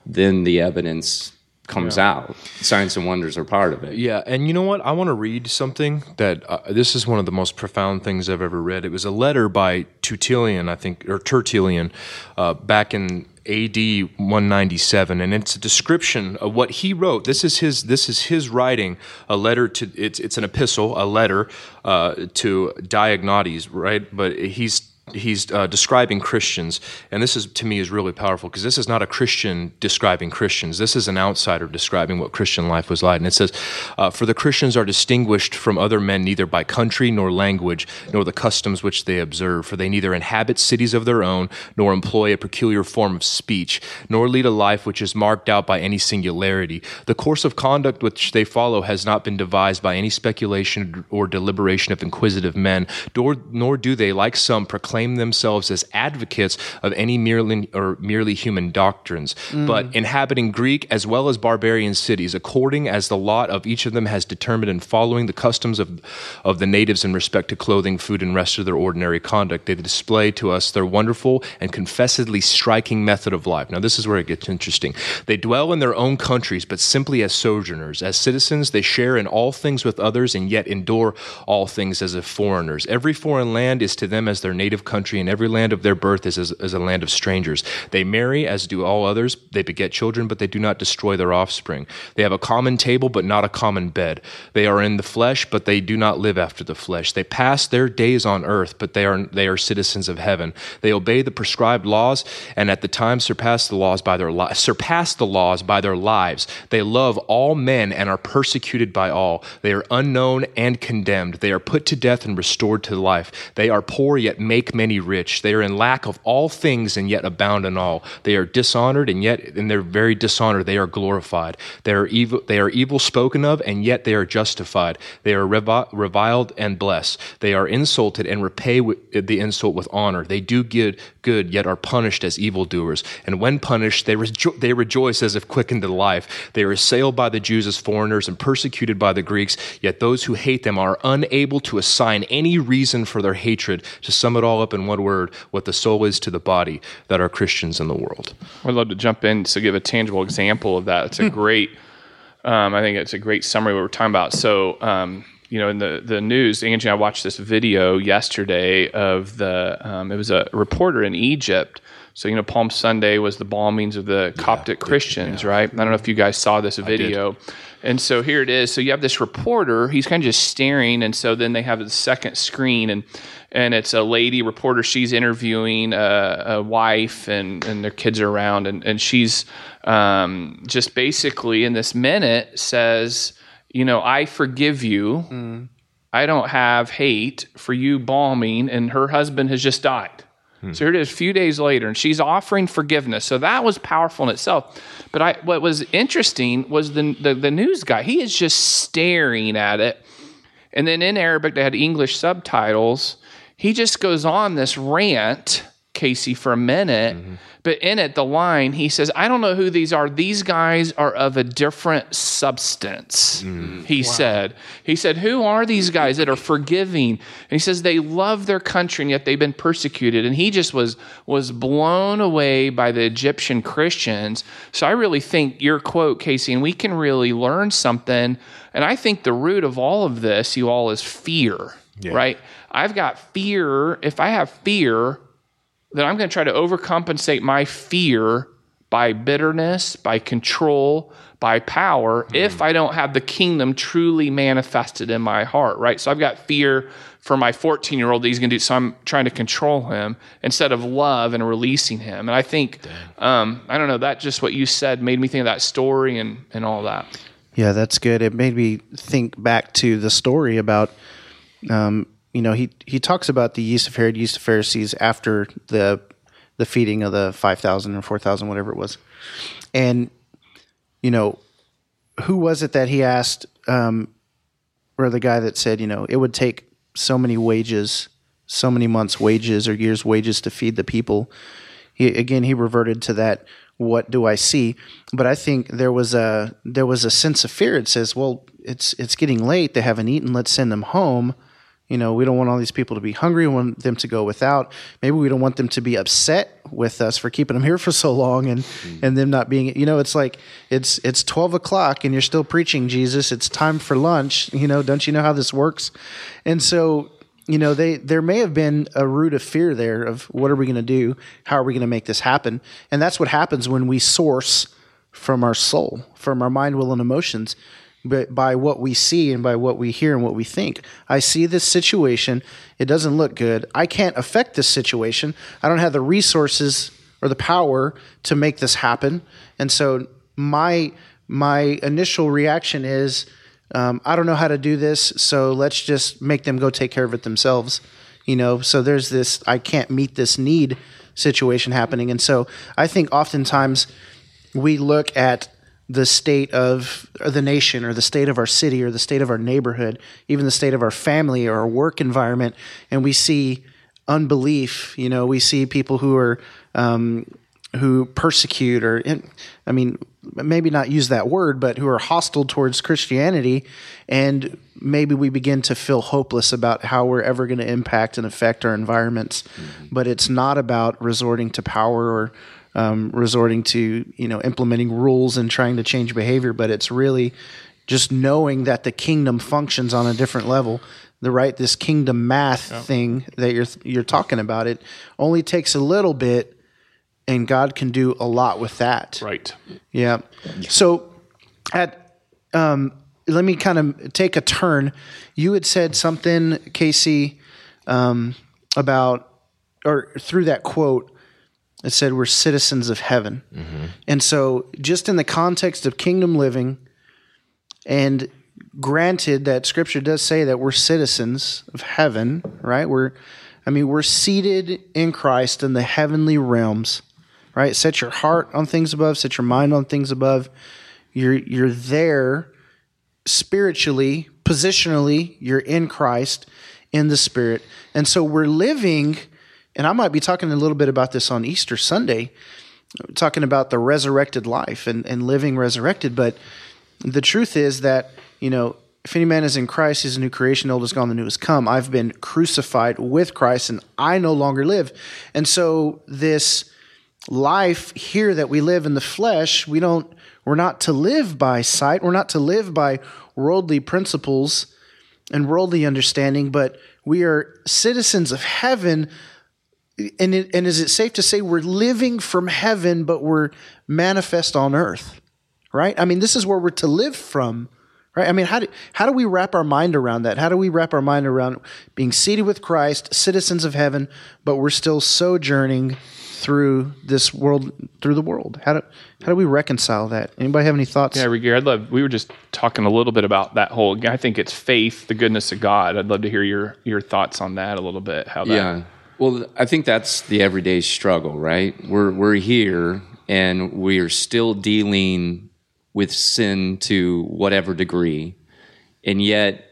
then the evidence comes out. Signs and wonders are part of it. Yeah, and you know what? I want to read something that uh, this is one of the most profound things I've ever read. It was a letter by Tertullian, I think, or Tertullian, uh, back in AD 197, and it's a description of what he wrote. This is his. This is his writing. A letter to. It's it's an epistle, a letter uh, to Diognetus, right? But he's he's uh, describing Christians, and this is to me is really powerful because this is not a Christian describing Christians. This is an outsider describing what Christian life was like. And it says, uh, "For the Christians are distinguished from other men neither by country nor language nor the customs which they observe. For they neither inhabit cities of their own nor employ a peculiar form of speech, nor lead a life which is marked out by any singularity. The course of conduct which they follow has not been devised by any speculation or deliberation of inquisitive men, nor, nor do they, like some, proclaim themselves as advocates of any merely or merely human doctrines, mm. but inhabiting Greek as well as barbarian cities, according as the lot of each of them has determined, and following the customs of of the natives in respect to clothing, food, and rest of their ordinary conduct, they display to us their wonderful and confessedly striking method of life. Now, this is where it gets interesting. They dwell in their own countries, but simply as sojourners. As citizens, they share in all things with others, and yet endure all things as if foreigners. Every foreign land is to them as their native country, and every land of their birth is as, a land of strangers. They marry, as do all others. They beget children, but they do not destroy their offspring. They have a common table, but not a common bed. They are in the flesh, but they do not live after the flesh. They pass their days on earth, but they are they are citizens of heaven. They obey the prescribed laws, and at the time surpass the laws by their li- surpass the laws by their lives. They love all men and are persecuted by all. They are unknown and condemned. They are put to death and restored to life. They are poor yet make many rich. They are in lack of all things and yet abound in all. They are dishonored and yet in their very dishonor they are glorified. They are evil. They are evil spoken of and yet they are justified. They are revi- reviled and blessed. They are insulted and repay the insult with honor. They do good, good yet are punished as evildoers. And when punished, they, rejo- they rejoice as if quickened to life. They are assailed by the Jews as foreigners and persecuted by the Greeks. Yet those who hate them are unable to assign any reason for their hatred. To sum it all all up in one word what the soul is to the body that are Christians in the world. I'd love to jump in to give a tangible example of that. It's a great, um, I think it's a great summary of what we're talking about. So, um, you know, in the, the news, Angie and I watched this video yesterday of the, um, it was a reporter in Egypt. So, you know, Palm Sunday was the bombings of the Coptic Christians, right? I don't know if you guys saw this video. And so here it is. So you have this reporter, he's kind of just staring. And so then they have the second screen and, and it's a lady reporter. She's interviewing a, a wife and, and their kids are around. And, and she's um, just basically in this minute says, you know, I forgive you. I don't have hate for you bombing. And her husband has just died. Hmm. So here it is, a few days later, and she's offering forgiveness. So that was powerful in itself. But I, what was interesting was the, the the news guy. He is just staring at it, and then in Arabic they had English subtitles. He just goes on this rant, Casey, for a minute. Mm-hmm. But in it, the line he says, "I don't know who these are. These guys are of a different substance." Mm. He said. He said, "Who are these guys that are forgiving?" And he says they love their country and yet they've been persecuted. And he just was was blown away by the Egyptian Christians. So I really think your quote, Casey, and we can really learn something. And I think the root of all of this, you all, is fear. Right? I've got fear. If I have fear, then I'm going to try to overcompensate my fear by bitterness, by control, by power, if I don't have the kingdom truly manifested in my heart, right? So I've got fear for my 14 year old that he's going to do, so I'm trying to control him instead of love and releasing him. And I think, um, I don't know, that just what you said made me think of that story and, and all that. Yeah, that's good. It made me think back to the story about, um, you know, he he talks about the yeast of Herod, yeast of Pharisees after the the feeding of the five thousand or four thousand, whatever it was, and you know, who was it that he asked, um, or the guy that said, you know, it would take so many wages, so many months' wages or years' wages to feed the people. He, again, he reverted to that. What do I see? But I think there was a there was a sense of fear. It says, well, it's it's getting late. They haven't eaten. Let's send them home. You know, we don't want all these people to be hungry. We want them to go without. Maybe we don't want them to be upset with us for keeping them *laughs* here for so long and mm. and them not being. You know, it's like it's it's twelve o'clock and you're still preaching Jesus. It's time for lunch. You know, don't you know how this works? And so you know they there may have been a root of fear there of what are we going to do how are we going to make this happen and that's what happens when we source from our soul from our mind will and emotions but by what we see and by what we hear and what we think. I see this situation. It doesn't look good. I can't affect this situation. I don't have the resources or the power to make this happen. And so my my initial reaction is um, I don't know how to do this, so let's just make them go take care of it themselves. You know, so there's this I can't meet this need situation happening. And so I think oftentimes we look at the state of the nation or the state of our city or the state of our neighborhood, even the state of our family or our work environment, and we see unbelief. You know, we see people who are um, who persecute or I mean maybe not use that word but who are hostile towards Christianity. And maybe we begin to feel hopeless about how we're ever going to impact and affect our environments. But it's not about resorting to power or um, resorting to you know implementing rules and trying to change behavior but it's really just knowing that the kingdom functions on a different level the right this kingdom math thing that you're you're talking about it only takes a little bit and God can do a lot with that. Right. Yeah. So at um, let me kind of take a turn. You had said something, Casey, um, about or through that quote. It said we're citizens of heaven, and so just in the context of kingdom living, and granted that Scripture does say that we're citizens of heaven, right? We're, I mean, we're seated in Christ in the heavenly realms right? Set your heart on things above, set your mind on things above. You're you're there spiritually, positionally, you're in Christ in the spirit. And so we're living and I might be talking a little bit about this on Easter Sunday, talking about the resurrected life and, and living resurrected, but the truth is that, you know, if any man is in Christ, he's a new creation, old is gone, the new has come. I've been crucified with Christ and I no longer live. And so this life here that we live in the flesh, we don't we're not to live by sight, we're not to live by worldly principles and worldly understanding, but we are citizens of heaven. And, it, and is it safe to say we're living from heaven, but we're manifest on earth? Right? I mean, this is where we're to live from right i mean how do, how do we wrap our mind around that how do we wrap our mind around being seated with christ citizens of heaven but we're still sojourning through this world through the world how do how do we reconcile that anybody have any thoughts Yeah, Regier, I'd love. We were just talking a little bit about that whole. I think it's faith, the goodness of God. I'd love to hear your your thoughts on that a little bit. How that, Yeah. Well, I think that's the everyday struggle, right? We're we're here and we're still dealing with sin to whatever degree. And yet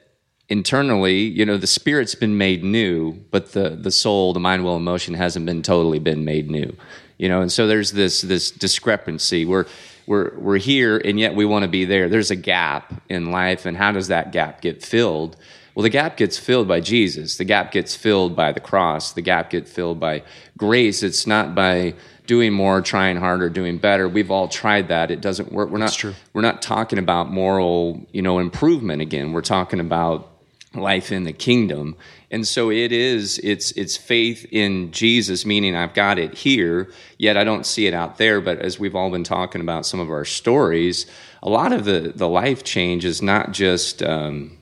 internally, you know, the spirit's been made new, but the the soul, the mind, will, emotion hasn't been totally been made new. You know, and so there's this this discrepancy. We're we're we're here and yet we want to be there. There's a gap in life and how does that gap get filled? Well, the gap gets filled by Jesus. The gap gets filled by the cross. The gap gets filled by grace. It's not by doing more, trying harder, doing better. We've all tried that. It doesn't work. We're not. true. We're not talking about moral, you know, improvement again. We're talking about life in the kingdom. And so it is. It's it's faith in Jesus, meaning I've got it here, yet I don't see it out there. But as we've all been talking about some of our stories, a lot of the the life change is not just. Um,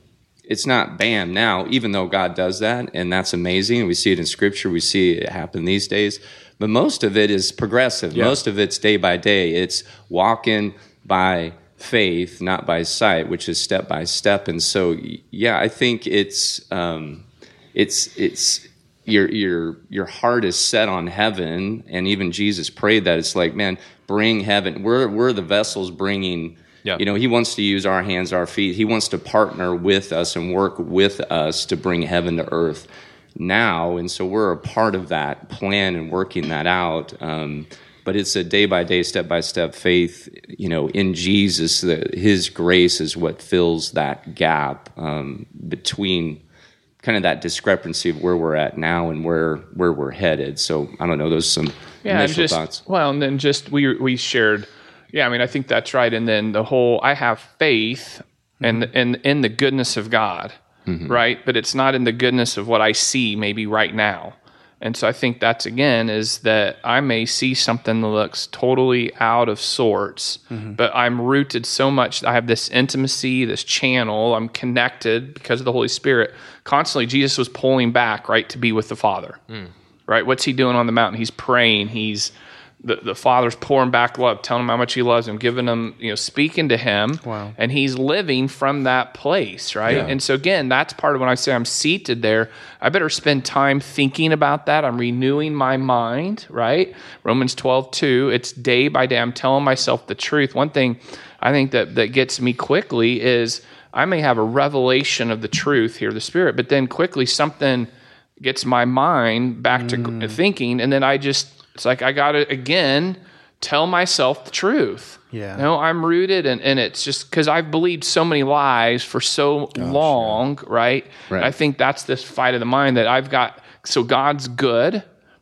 it's not bam now, even though God does that, and that's amazing. We see it in Scripture, we see it happen these days. But most of it is progressive. Most of it's day by day. It's walking by faith, not by sight, which is step by step. And so, yeah, I think it's um, it's it's your your your heart is set on heaven, and even Jesus prayed that. It's like, man, bring heaven. We're we're the vessels bringing. Yeah. You know, he wants to use our hands, our feet. He wants to partner with us and work with us to bring heaven to earth now. And so we're a part of that plan and working that out. Um, but it's a day by day, step by step faith, you know, in Jesus. That His grace is what fills that gap um, between kind of that discrepancy of where we're at now and where where we're headed. So I don't know. Those are some yeah, initial just thoughts. well, and then just we we shared. Yeah, I mean, I think that's right. And then the whole I have faith and and mm-hmm. in the goodness of God, mm-hmm. right? But it's not in the goodness of what I see maybe right now. And so I think that's again is that I may see something that looks totally out of sorts, mm-hmm. but I'm rooted so much. I have this intimacy, this channel. I'm connected because of the Holy Spirit. Constantly, Jesus was pulling back, right, to be with the Father mm. right? What's he doing on the mountain? He's praying. He's the, the father's pouring back love, telling him how much he loves him, giving him, you know, speaking to him. Wow. And he's living from that place, right? And so again, that's part of when I say I'm seated there, I better spend time thinking about that. I'm renewing my mind, right? Romans 12, 2. It's day by day. I'm telling myself the truth. One thing I think that, that gets me quickly is I may have a revelation of the truth here, the spirit, but then quickly something gets my mind back to Mm. thinking and then i just it's like i gotta again tell myself the truth Yeah. no i'm rooted and, and it's just because i've believed so many lies for so long right? Right. i think that's this fight of the mind that i've got so god's good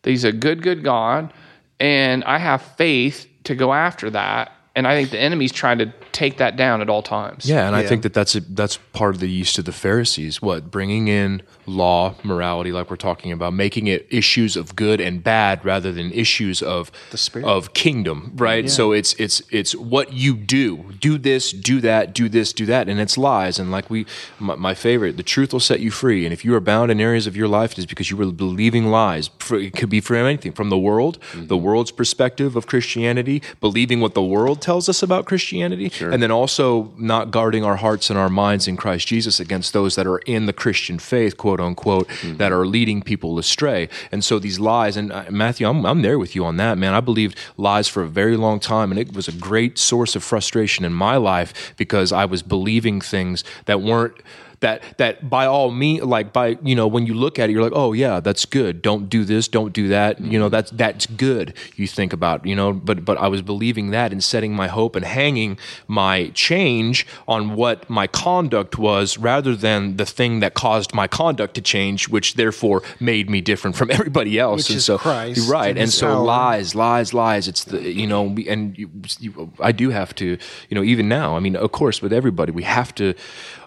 that he's a good good god and i have faith to go after that and i think the enemy's trying to take that down at all times Yeah, and I think that that's a, that's part of the yeast of the Pharisees. What bringing in law, morality, like we're talking about, making it issues of good and bad rather than issues of the Spirit. of kingdom, right? So it's it's it's what you do, do this, do that, do this, do that, and it's lies. And like we, my, my favorite, the truth will set you free. And if you are bound in areas of your life, it is because you were believing lies. For, it could be from anything, from the world, mm-hmm. the world's perspective of Christianity, believing what the world tells us about Christianity, and then also not guarding our hearts and our minds in Christ Jesus against those that are in the Christian faith, quote unquote, that are leading people astray. And so these lies, and uh, Matthew, I'm, I'm there with you on that, man. I believed lies for a very long time, and it was a great source of frustration in my life because I was believing things that weren't that that by all means like by you know when you look at it you're like oh yeah that's good. Don't do this don't do that. You know that's that's good you think about you know but but I was believing that and setting my hope and hanging my change on what my conduct was rather than the thing that caused my conduct to change which therefore made me different from *laughs* everybody else. Which and is so Christ right. and so lies lies lies. It's the you know and you, you, I do have to you know even now I mean of course with everybody we have to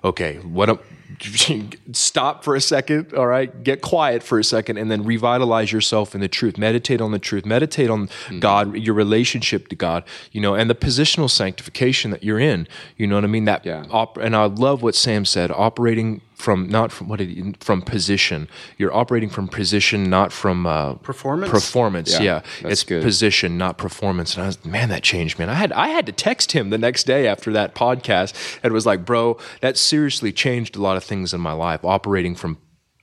okay what am- stop for a second all right? Get quiet for a second and then revitalize yourself in the truth. Meditate on the truth. Meditate on hmm. god your relationship to god you know and the positional sanctification that you're in you know what i mean? That Yeah. op- and i love what sam said operating from not from what did he, from position you're operating from position not from uh, Performance? performance Yeah, yeah, that's it's good. position not performance and i was man that changed man i had i had to text him the next day after that podcast and was like bro that seriously changed a lot of things in my life operating from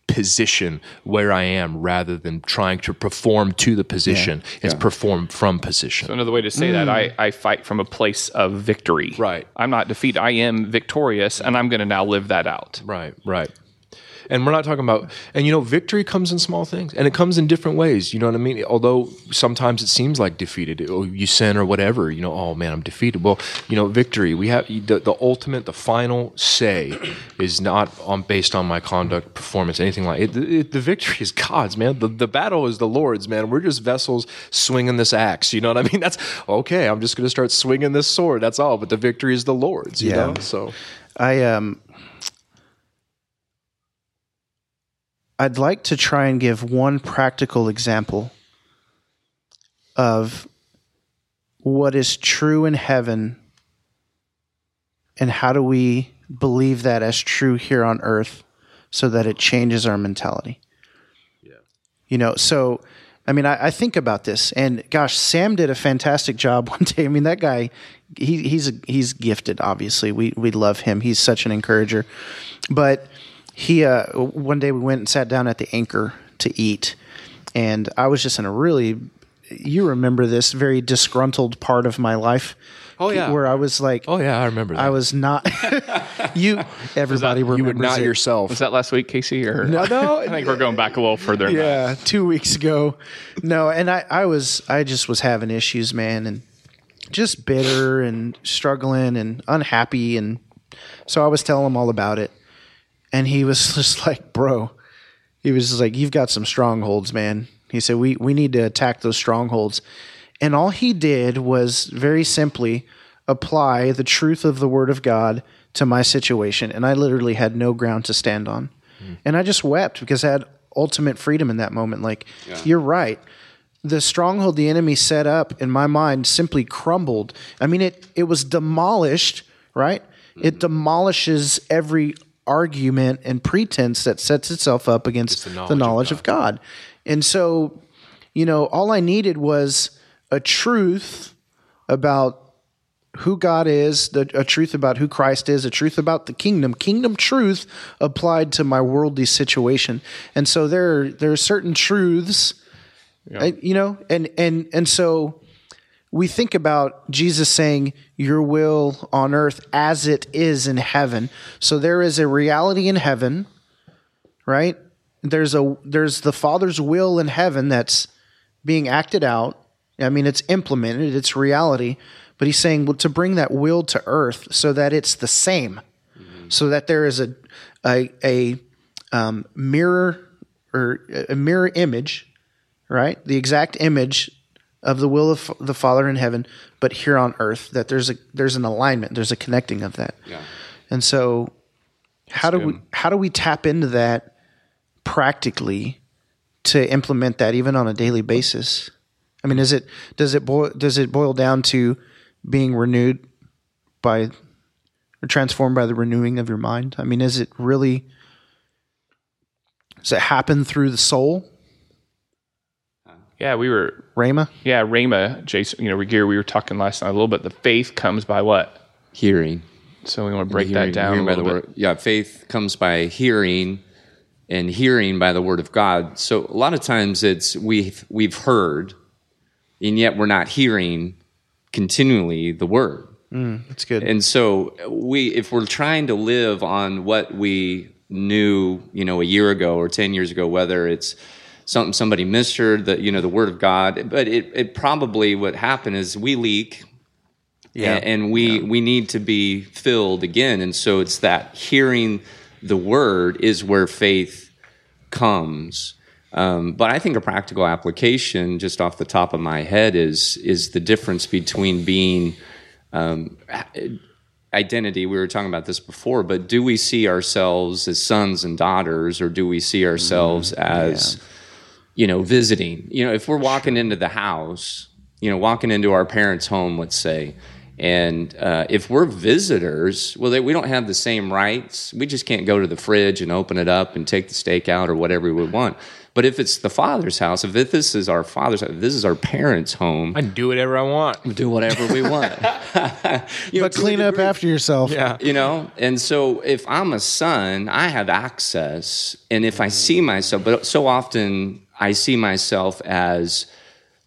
position where i am rather than trying to perform to the position it's Yeah. perform from position So Another way to say that, mm. I, I fight from a place of victory. Right. I'm not defeated. I am victorious, and I'm going to now live that out. Right, right. And we're not talking about, and you know, victory comes in small things, and it comes in different ways. You know what I mean? Although sometimes it seems like defeated, or you sin or whatever. You know, oh man, I'm defeated. Well, you know, victory. We have the, the ultimate, the final say is not on based on my conduct, performance, anything like it. it the victory is God's, man. The, the battle is the Lord's, man. We're just vessels swinging this axe. You know what I mean? That's okay. I'm just going to start swinging this sword. That's all. But the victory is the Lord's. You Yeah. know, so. I um I'd like to try and give one practical example of what is true in heaven and how do we believe that as true here on earth so that it changes our mentality. Yeah. You know, so I mean, I, I think about this, and gosh, Sam did a fantastic job *laughs* one day. I mean, that guy, he, he's he's gifted. Obviously, we we love him. He's such an encourager. But he, uh, one day we went and sat down at the Anchor to eat, and I was just in a really, you remember this very disgruntled part of my life. Oh, yeah. where I was like, Oh yeah, I remember that. I was not. *laughs* you, everybody were you remembers would not it. yourself. Was that last week, Casey? Or No, no. *laughs* I think we're going back a little further. yeah, two weeks ago. No, and I, I was, I just was having issues, man, and just bitter and struggling and unhappy, and so I was telling him all about it, and he was *laughs* just like, "Bro," he was just like, "You've got some strongholds, man." He said, "We we need to attack those strongholds," and all he did was very simply apply the truth of the Word of God to my situation, and I literally had no ground to stand on. Hmm. And I just wept because I had ultimate freedom in that moment. Like, you're right. The stronghold the enemy set up in my mind simply crumbled. I mean, it it was demolished, right? It hmm. demolishes every argument and pretense that sets itself up against the knowledge, of, God. And so, you know, all I needed was a truth about who God is, the, a truth about who Christ is, a truth about the kingdom, kingdom truth applied to my worldly situation. And so there, there are certain truths, uh, you know, and and and so we think about Jesus saying, "Your will on earth as it is in heaven." So there is a reality in heaven, right? There's a there's the Father's will in heaven that's being acted out. I mean, it's implemented, it's reality. But he's saying well, to bring that will to earth so that it's the same, so that there is a a, a um, mirror or a mirror image, right? The exact image of the will of the Father in heaven, but here on earth. That there's a there's an alignment, there's a connecting of that. Yeah. And so, how do we how do we tap into that practically to implement that even on a daily basis? I mean, is it does it boil does it boil down to being renewed by or transformed by the renewing of your mind? I mean, is it really does it happen through the soul, Yeah, we were. Rhema? Yeah, Rhema, Jason. You know, Regier, we were talking last night a little bit. The faith comes by what? Hearing. So we want to break hearing, that down a by the little bit. word. Yeah, faith comes by hearing, and hearing by the word of God. So a lot of times it's we've we've heard, and yet we're not hearing continually the word. Mm, that's good. And so we, if we're trying to live on what we knew, you know, a year ago or ten years ago, whether it's something somebody misheard, the you know the Word of God, but it, it probably what happened is we leak, Yeah. and, and we we need to be filled again, and so it's that hearing the Word is where faith comes. Um, but I think a practical application, just off the top of my head, is is the difference between being um, identity. We were talking about this before, but do we see ourselves as sons and daughters, or do we see ourselves as you know visiting? You know, if we're walking into the house, you know, walking into our parents' home, let's say. And uh, if we're visitors, well, they, we don't have the same rights. We just can't go to the fridge and open it up and take the steak out or whatever we want. But if it's the father's house, if this is our father's house, if this is our parents' home, I can do whatever I want. do whatever we want. *laughs* you know, but to clean up degree. after yourself. Yeah. You know, and so if I'm a son, I have access, and if I see myself, but so often I see myself as,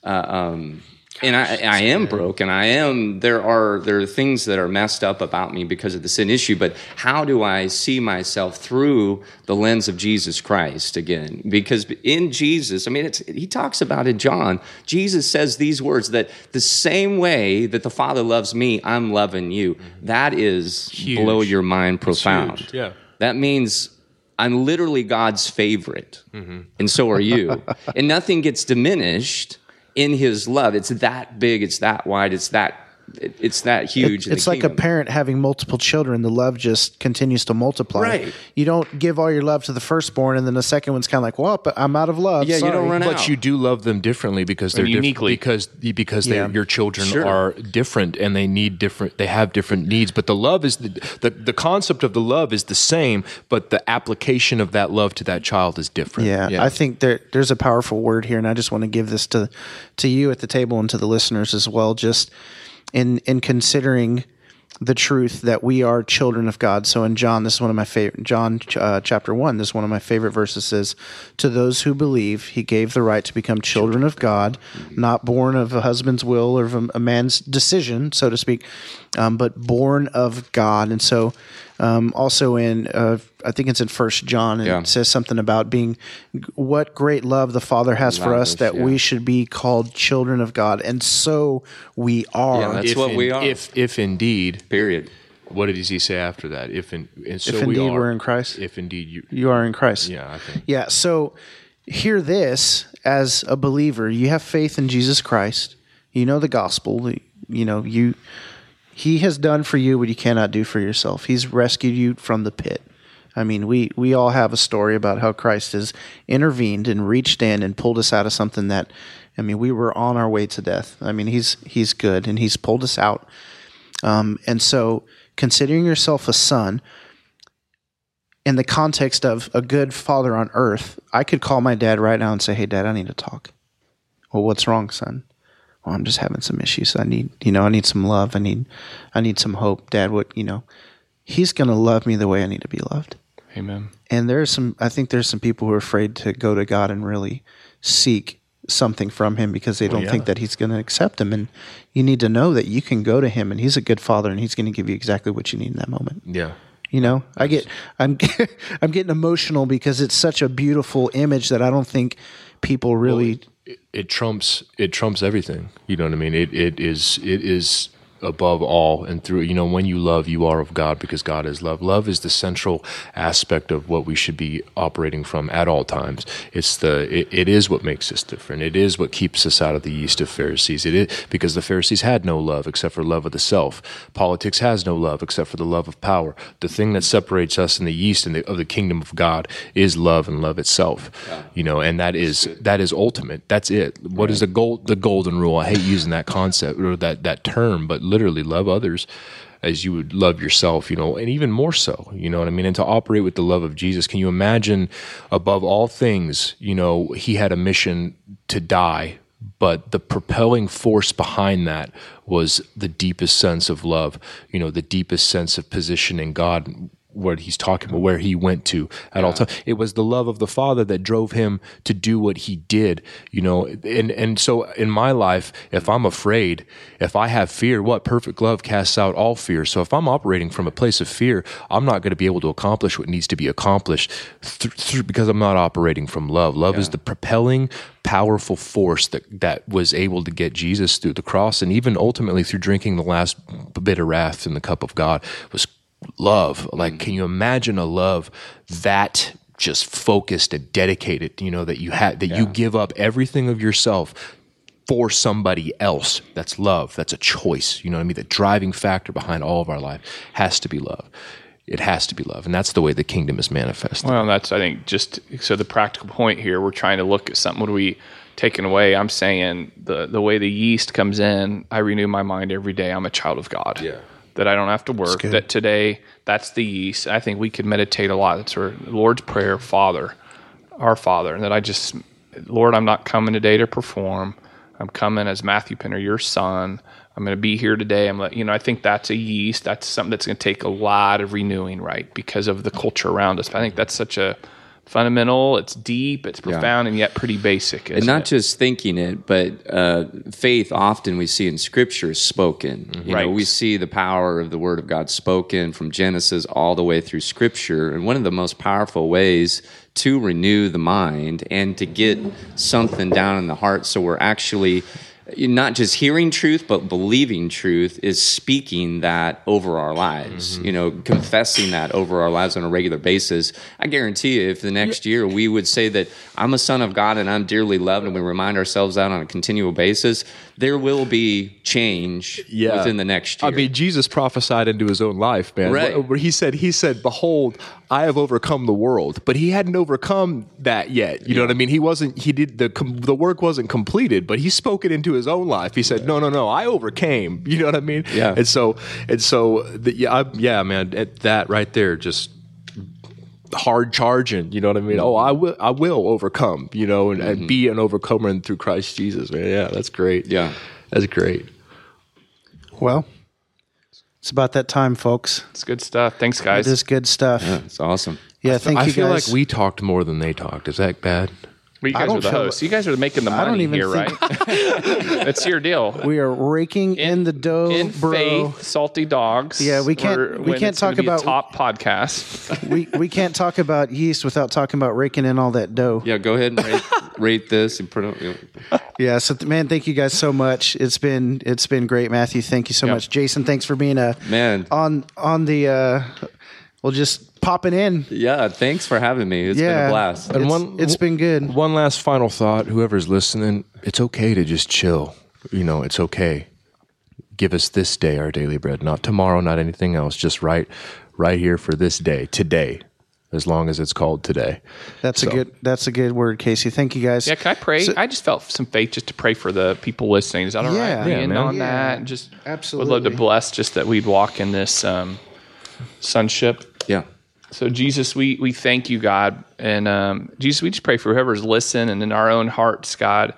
uh, um, and I, I am broken. I am. There are there are things that are messed up about me because of the sin issue. But how do I see myself through the lens of Jesus Christ again? Because in Jesus, I mean, it's, he talks about in John. Jesus says these words that the same way that the Father loves me, I'm loving you. That is Huge. blow your mind profound. yeah. That means I'm literally God's favorite, mm-hmm. and so are you. *laughs* and nothing gets diminished in His love. It's that big. It's that wide. It's that. It- It's that huge. in It's the like a parent having multiple children. The love just continues to multiply. Right. You don't give all your love to the firstborn, and then the second one's kind of like, well, but I'm out of love. Yeah, you don't Sorry. run out. But you do love them differently because they're diff- uniquely. because because Yeah. your children Sure. are different and they need different they have different needs. But the love is the, the the concept of the love is the same, but the application of that love to that child is different. Yeah, I think there there's a powerful word here, and I just want to give this to to you at the table and to the listeners as well. Just in in considering the truth that we are children of God. So in John, this is one of my favorite. John uh, chapter one, this is one of my favorite verses. Says, "To those who believe, He gave the right to become children of God, not born of a husband's will or of a, a man's decision, so to speak, um, but born of God." And so, um, also in uh, I think it's in First John, and Yeah. it says something about being what great love the Father has for us that yeah. we should be called children of God, and so we are. Yeah, that's if what in- we are. If if indeed, Period. what does he say after that? If in, and so If we indeed are, we're in Christ. If indeed you, you are in Christ. yeah, I think. Yeah. So hear this as a believer. You have faith in Jesus Christ. You know the gospel. You know, you he has done for you what you cannot do for yourself. He's rescued you from the pit. I mean, we we all have a story about how Christ has intervened and reached in and pulled us out of something that I mean, we were on our way to death. I mean, he's he's good and he's pulled us out. Um, and so considering yourself a son, in the context of a good father on earth, I could call my dad right now and say, "Hey, Dad, I need to talk." Well, what's wrong, son? Well, I'm just having some issues. I need, you know, I need some love. I need, I need some hope, Dad. What, you know, he's gonna love me the way I need to be loved. Amen. And there's some, I think there's some people who are afraid to go to God and really seek something from Him because they oh, don't yeah. think that He's going to accept them. And you need to know that you can go to Him and He's a good Father and He's going to give you exactly what you need in that moment. Yeah. You know, I get I'm *laughs* I'm getting emotional because it's such a beautiful image that I don't think people really it, it trumps it trumps everything. You know what I mean? It it is it is above all and through you know when you love you are of God because God is love. Love is the central aspect of what we should be operating from at all times. It's the it, it is what makes us different. It is what keeps us out of the yeast of Pharisees. It is because the Pharisees had no love except for love of the self. Politics has no love except for the love of power. The thing that separates us in the yeast in the, of the kingdom of God is love and love itself. You know, and that is that is ultimate. That's it. What is the gold the golden rule? I hate using that concept or that that term, but literally love others as you would love yourself, you know, and even more so, you know what I mean? And to operate with the love of Jesus, can you imagine above all things, you know, he had a mission to die, but the propelling force behind that was the deepest sense of love, you know, the deepest sense of positioning God what he's talking about, where he went to at all times. It was the love of the Father that drove him to do what he did, you know. And and so in my life, if I'm afraid, if I have fear, what perfect love casts out all fear. So if I'm operating from a place of fear, I'm not going to be able to accomplish what needs to be accomplished th- th- because I'm not operating from love. Love is the propelling powerful force that that was able to get Jesus through the cross and even ultimately through drinking the last bit of wrath in the cup of God was love. Like mm-hmm. can you imagine a love that just focused and dedicated, you know, that you had that you give up everything of yourself for somebody else. That's love. That's a choice. You know what I mean? The driving factor behind all of our life has to be love. It has to be love. And that's the way the kingdom is manifested. Well, that's I think just so the practical point here. We're trying to look at something. What are we taking away? I'm saying the the way the yeast comes in. I renew my mind every day. I'm a child of God. Yeah. That I don't have to work. That today, that's the yeast. I think we could meditate a lot. That's our Lord's prayer, Father, our Father, and that I just, Lord, I'm not coming today to perform. I'm coming as Matthew Penner, your son. I'm going to be here today. I'm, let- you know, I think that's a yeast. That's something that's going to take a lot of renewing, right? Because of the culture around us. But I think that's such a fundamental. It's deep. It's profound, and yet pretty basic. and isn't it? just thinking it, but uh, faith often we see in Scripture is spoken. You know, Right. we see the power of the Word of God spoken from Genesis all the way through Scripture, and one of the most powerful ways to renew the mind and to get something down in the heart, so we're actually not just hearing truth but believing truth is speaking that over our lives mm-hmm. you know confessing that over our lives on a regular basis. I guarantee you if the next year we would say that i'm a son of god and i'm dearly loved and we remind ourselves that on a continual basis there will be change within the next year I mean, Jesus prophesied into his own life, man. Right. Where- he said, "He said, behold, I have overcome the world," but he hadn't overcome that yet. You know what I mean? He wasn't. He did the com- the work wasn't completed, but he spoke it into his own life. He said, "No, no, no, I overcame." *laughs* You know what I mean? Yeah. And so, and so, the, yeah, I, yeah, man. At that right there, just hard charging. You know what I mean? Oh, mm-hmm. I will, I will overcome. You know, and, and mm-hmm. be an overcomer and through Christ Jesus. Man, yeah, that's great. Yeah. that's great. Well, it's about that time, folks. it's good stuff. Thanks, guys. It is good stuff. Yeah, it's awesome Yeah, thank I you feel guys. like we talked more than they talked. Is that bad? Well, you I guys don't are the feel- hosts. You guys are making the I don't money even here, think- right? *laughs* That's your deal. we are raking in, the dough, in bro. faith, salty dogs. Yeah, we can't- We're- we can't it's talk about- top podcast. *laughs* we we can't talk about yeast without talking about raking in all that dough. yeah go ahead and rate, *laughs* rate this and put it Yeah, so th- man, thank you guys so much. It's been it's been great, Matthew. Thank you so Yep. much, Jason. Thanks for being a Man. on on the uh, well, just popping in. yeah thanks for having me It's been yeah, a blast It's, one- it's been good. One last final thought. Whoever's listening, it's okay to just chill. You know, it's okay. Give us this day our daily bread, not tomorrow, not anything else. Just right, right here for this day, today, as long as it's called today. That's a good that's a good word, Casey. Thank you guys. Yeah, can I pray? So- I just felt some faith just to pray for the people listening. Is that all right? Yeah. We Yeah, end man. on Yeah, that. Just absolutely. would love to bless just that we'd walk in this um, sonship. yeah So Jesus, we we thank you, God, and um, Jesus, we just pray for whoever's listening and in our own hearts, God.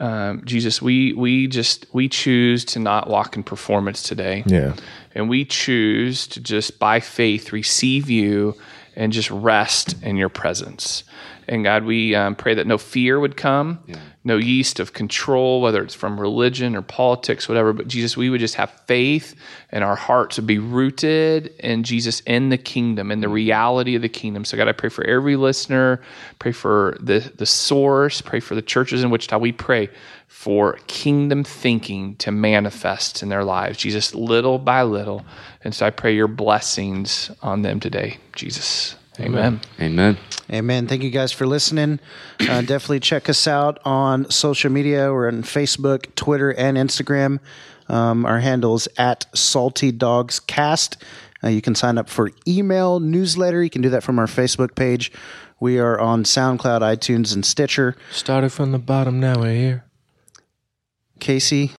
Um, Jesus, we we just we choose to not walk in performance today. Yeah. And we choose to just by faith receive you and just rest in your presence. And God, we um, pray that no fear would come, no yeast of control, whether it's from religion or politics, whatever. But Jesus, we would just have faith and our hearts would be rooted in Jesus in the kingdom, in the reality of the kingdom. So, God, I pray for every listener, pray for the, the source, pray for the churches in Wichita. We pray for kingdom thinking to manifest in their lives, Jesus, little by little. And so I pray your blessings on them today, Jesus. Amen. amen Amen. Thank you guys for listening. Uh, definitely check us out on social media. We're on Facebook, Twitter, and Instagram. Um, our handle is at Salty Dogs Cast. Uh, you can sign up for email newsletter. You can do that from our Facebook page. We are on SoundCloud, iTunes, and Stitcher. Started from the bottom, now we're here. Casey,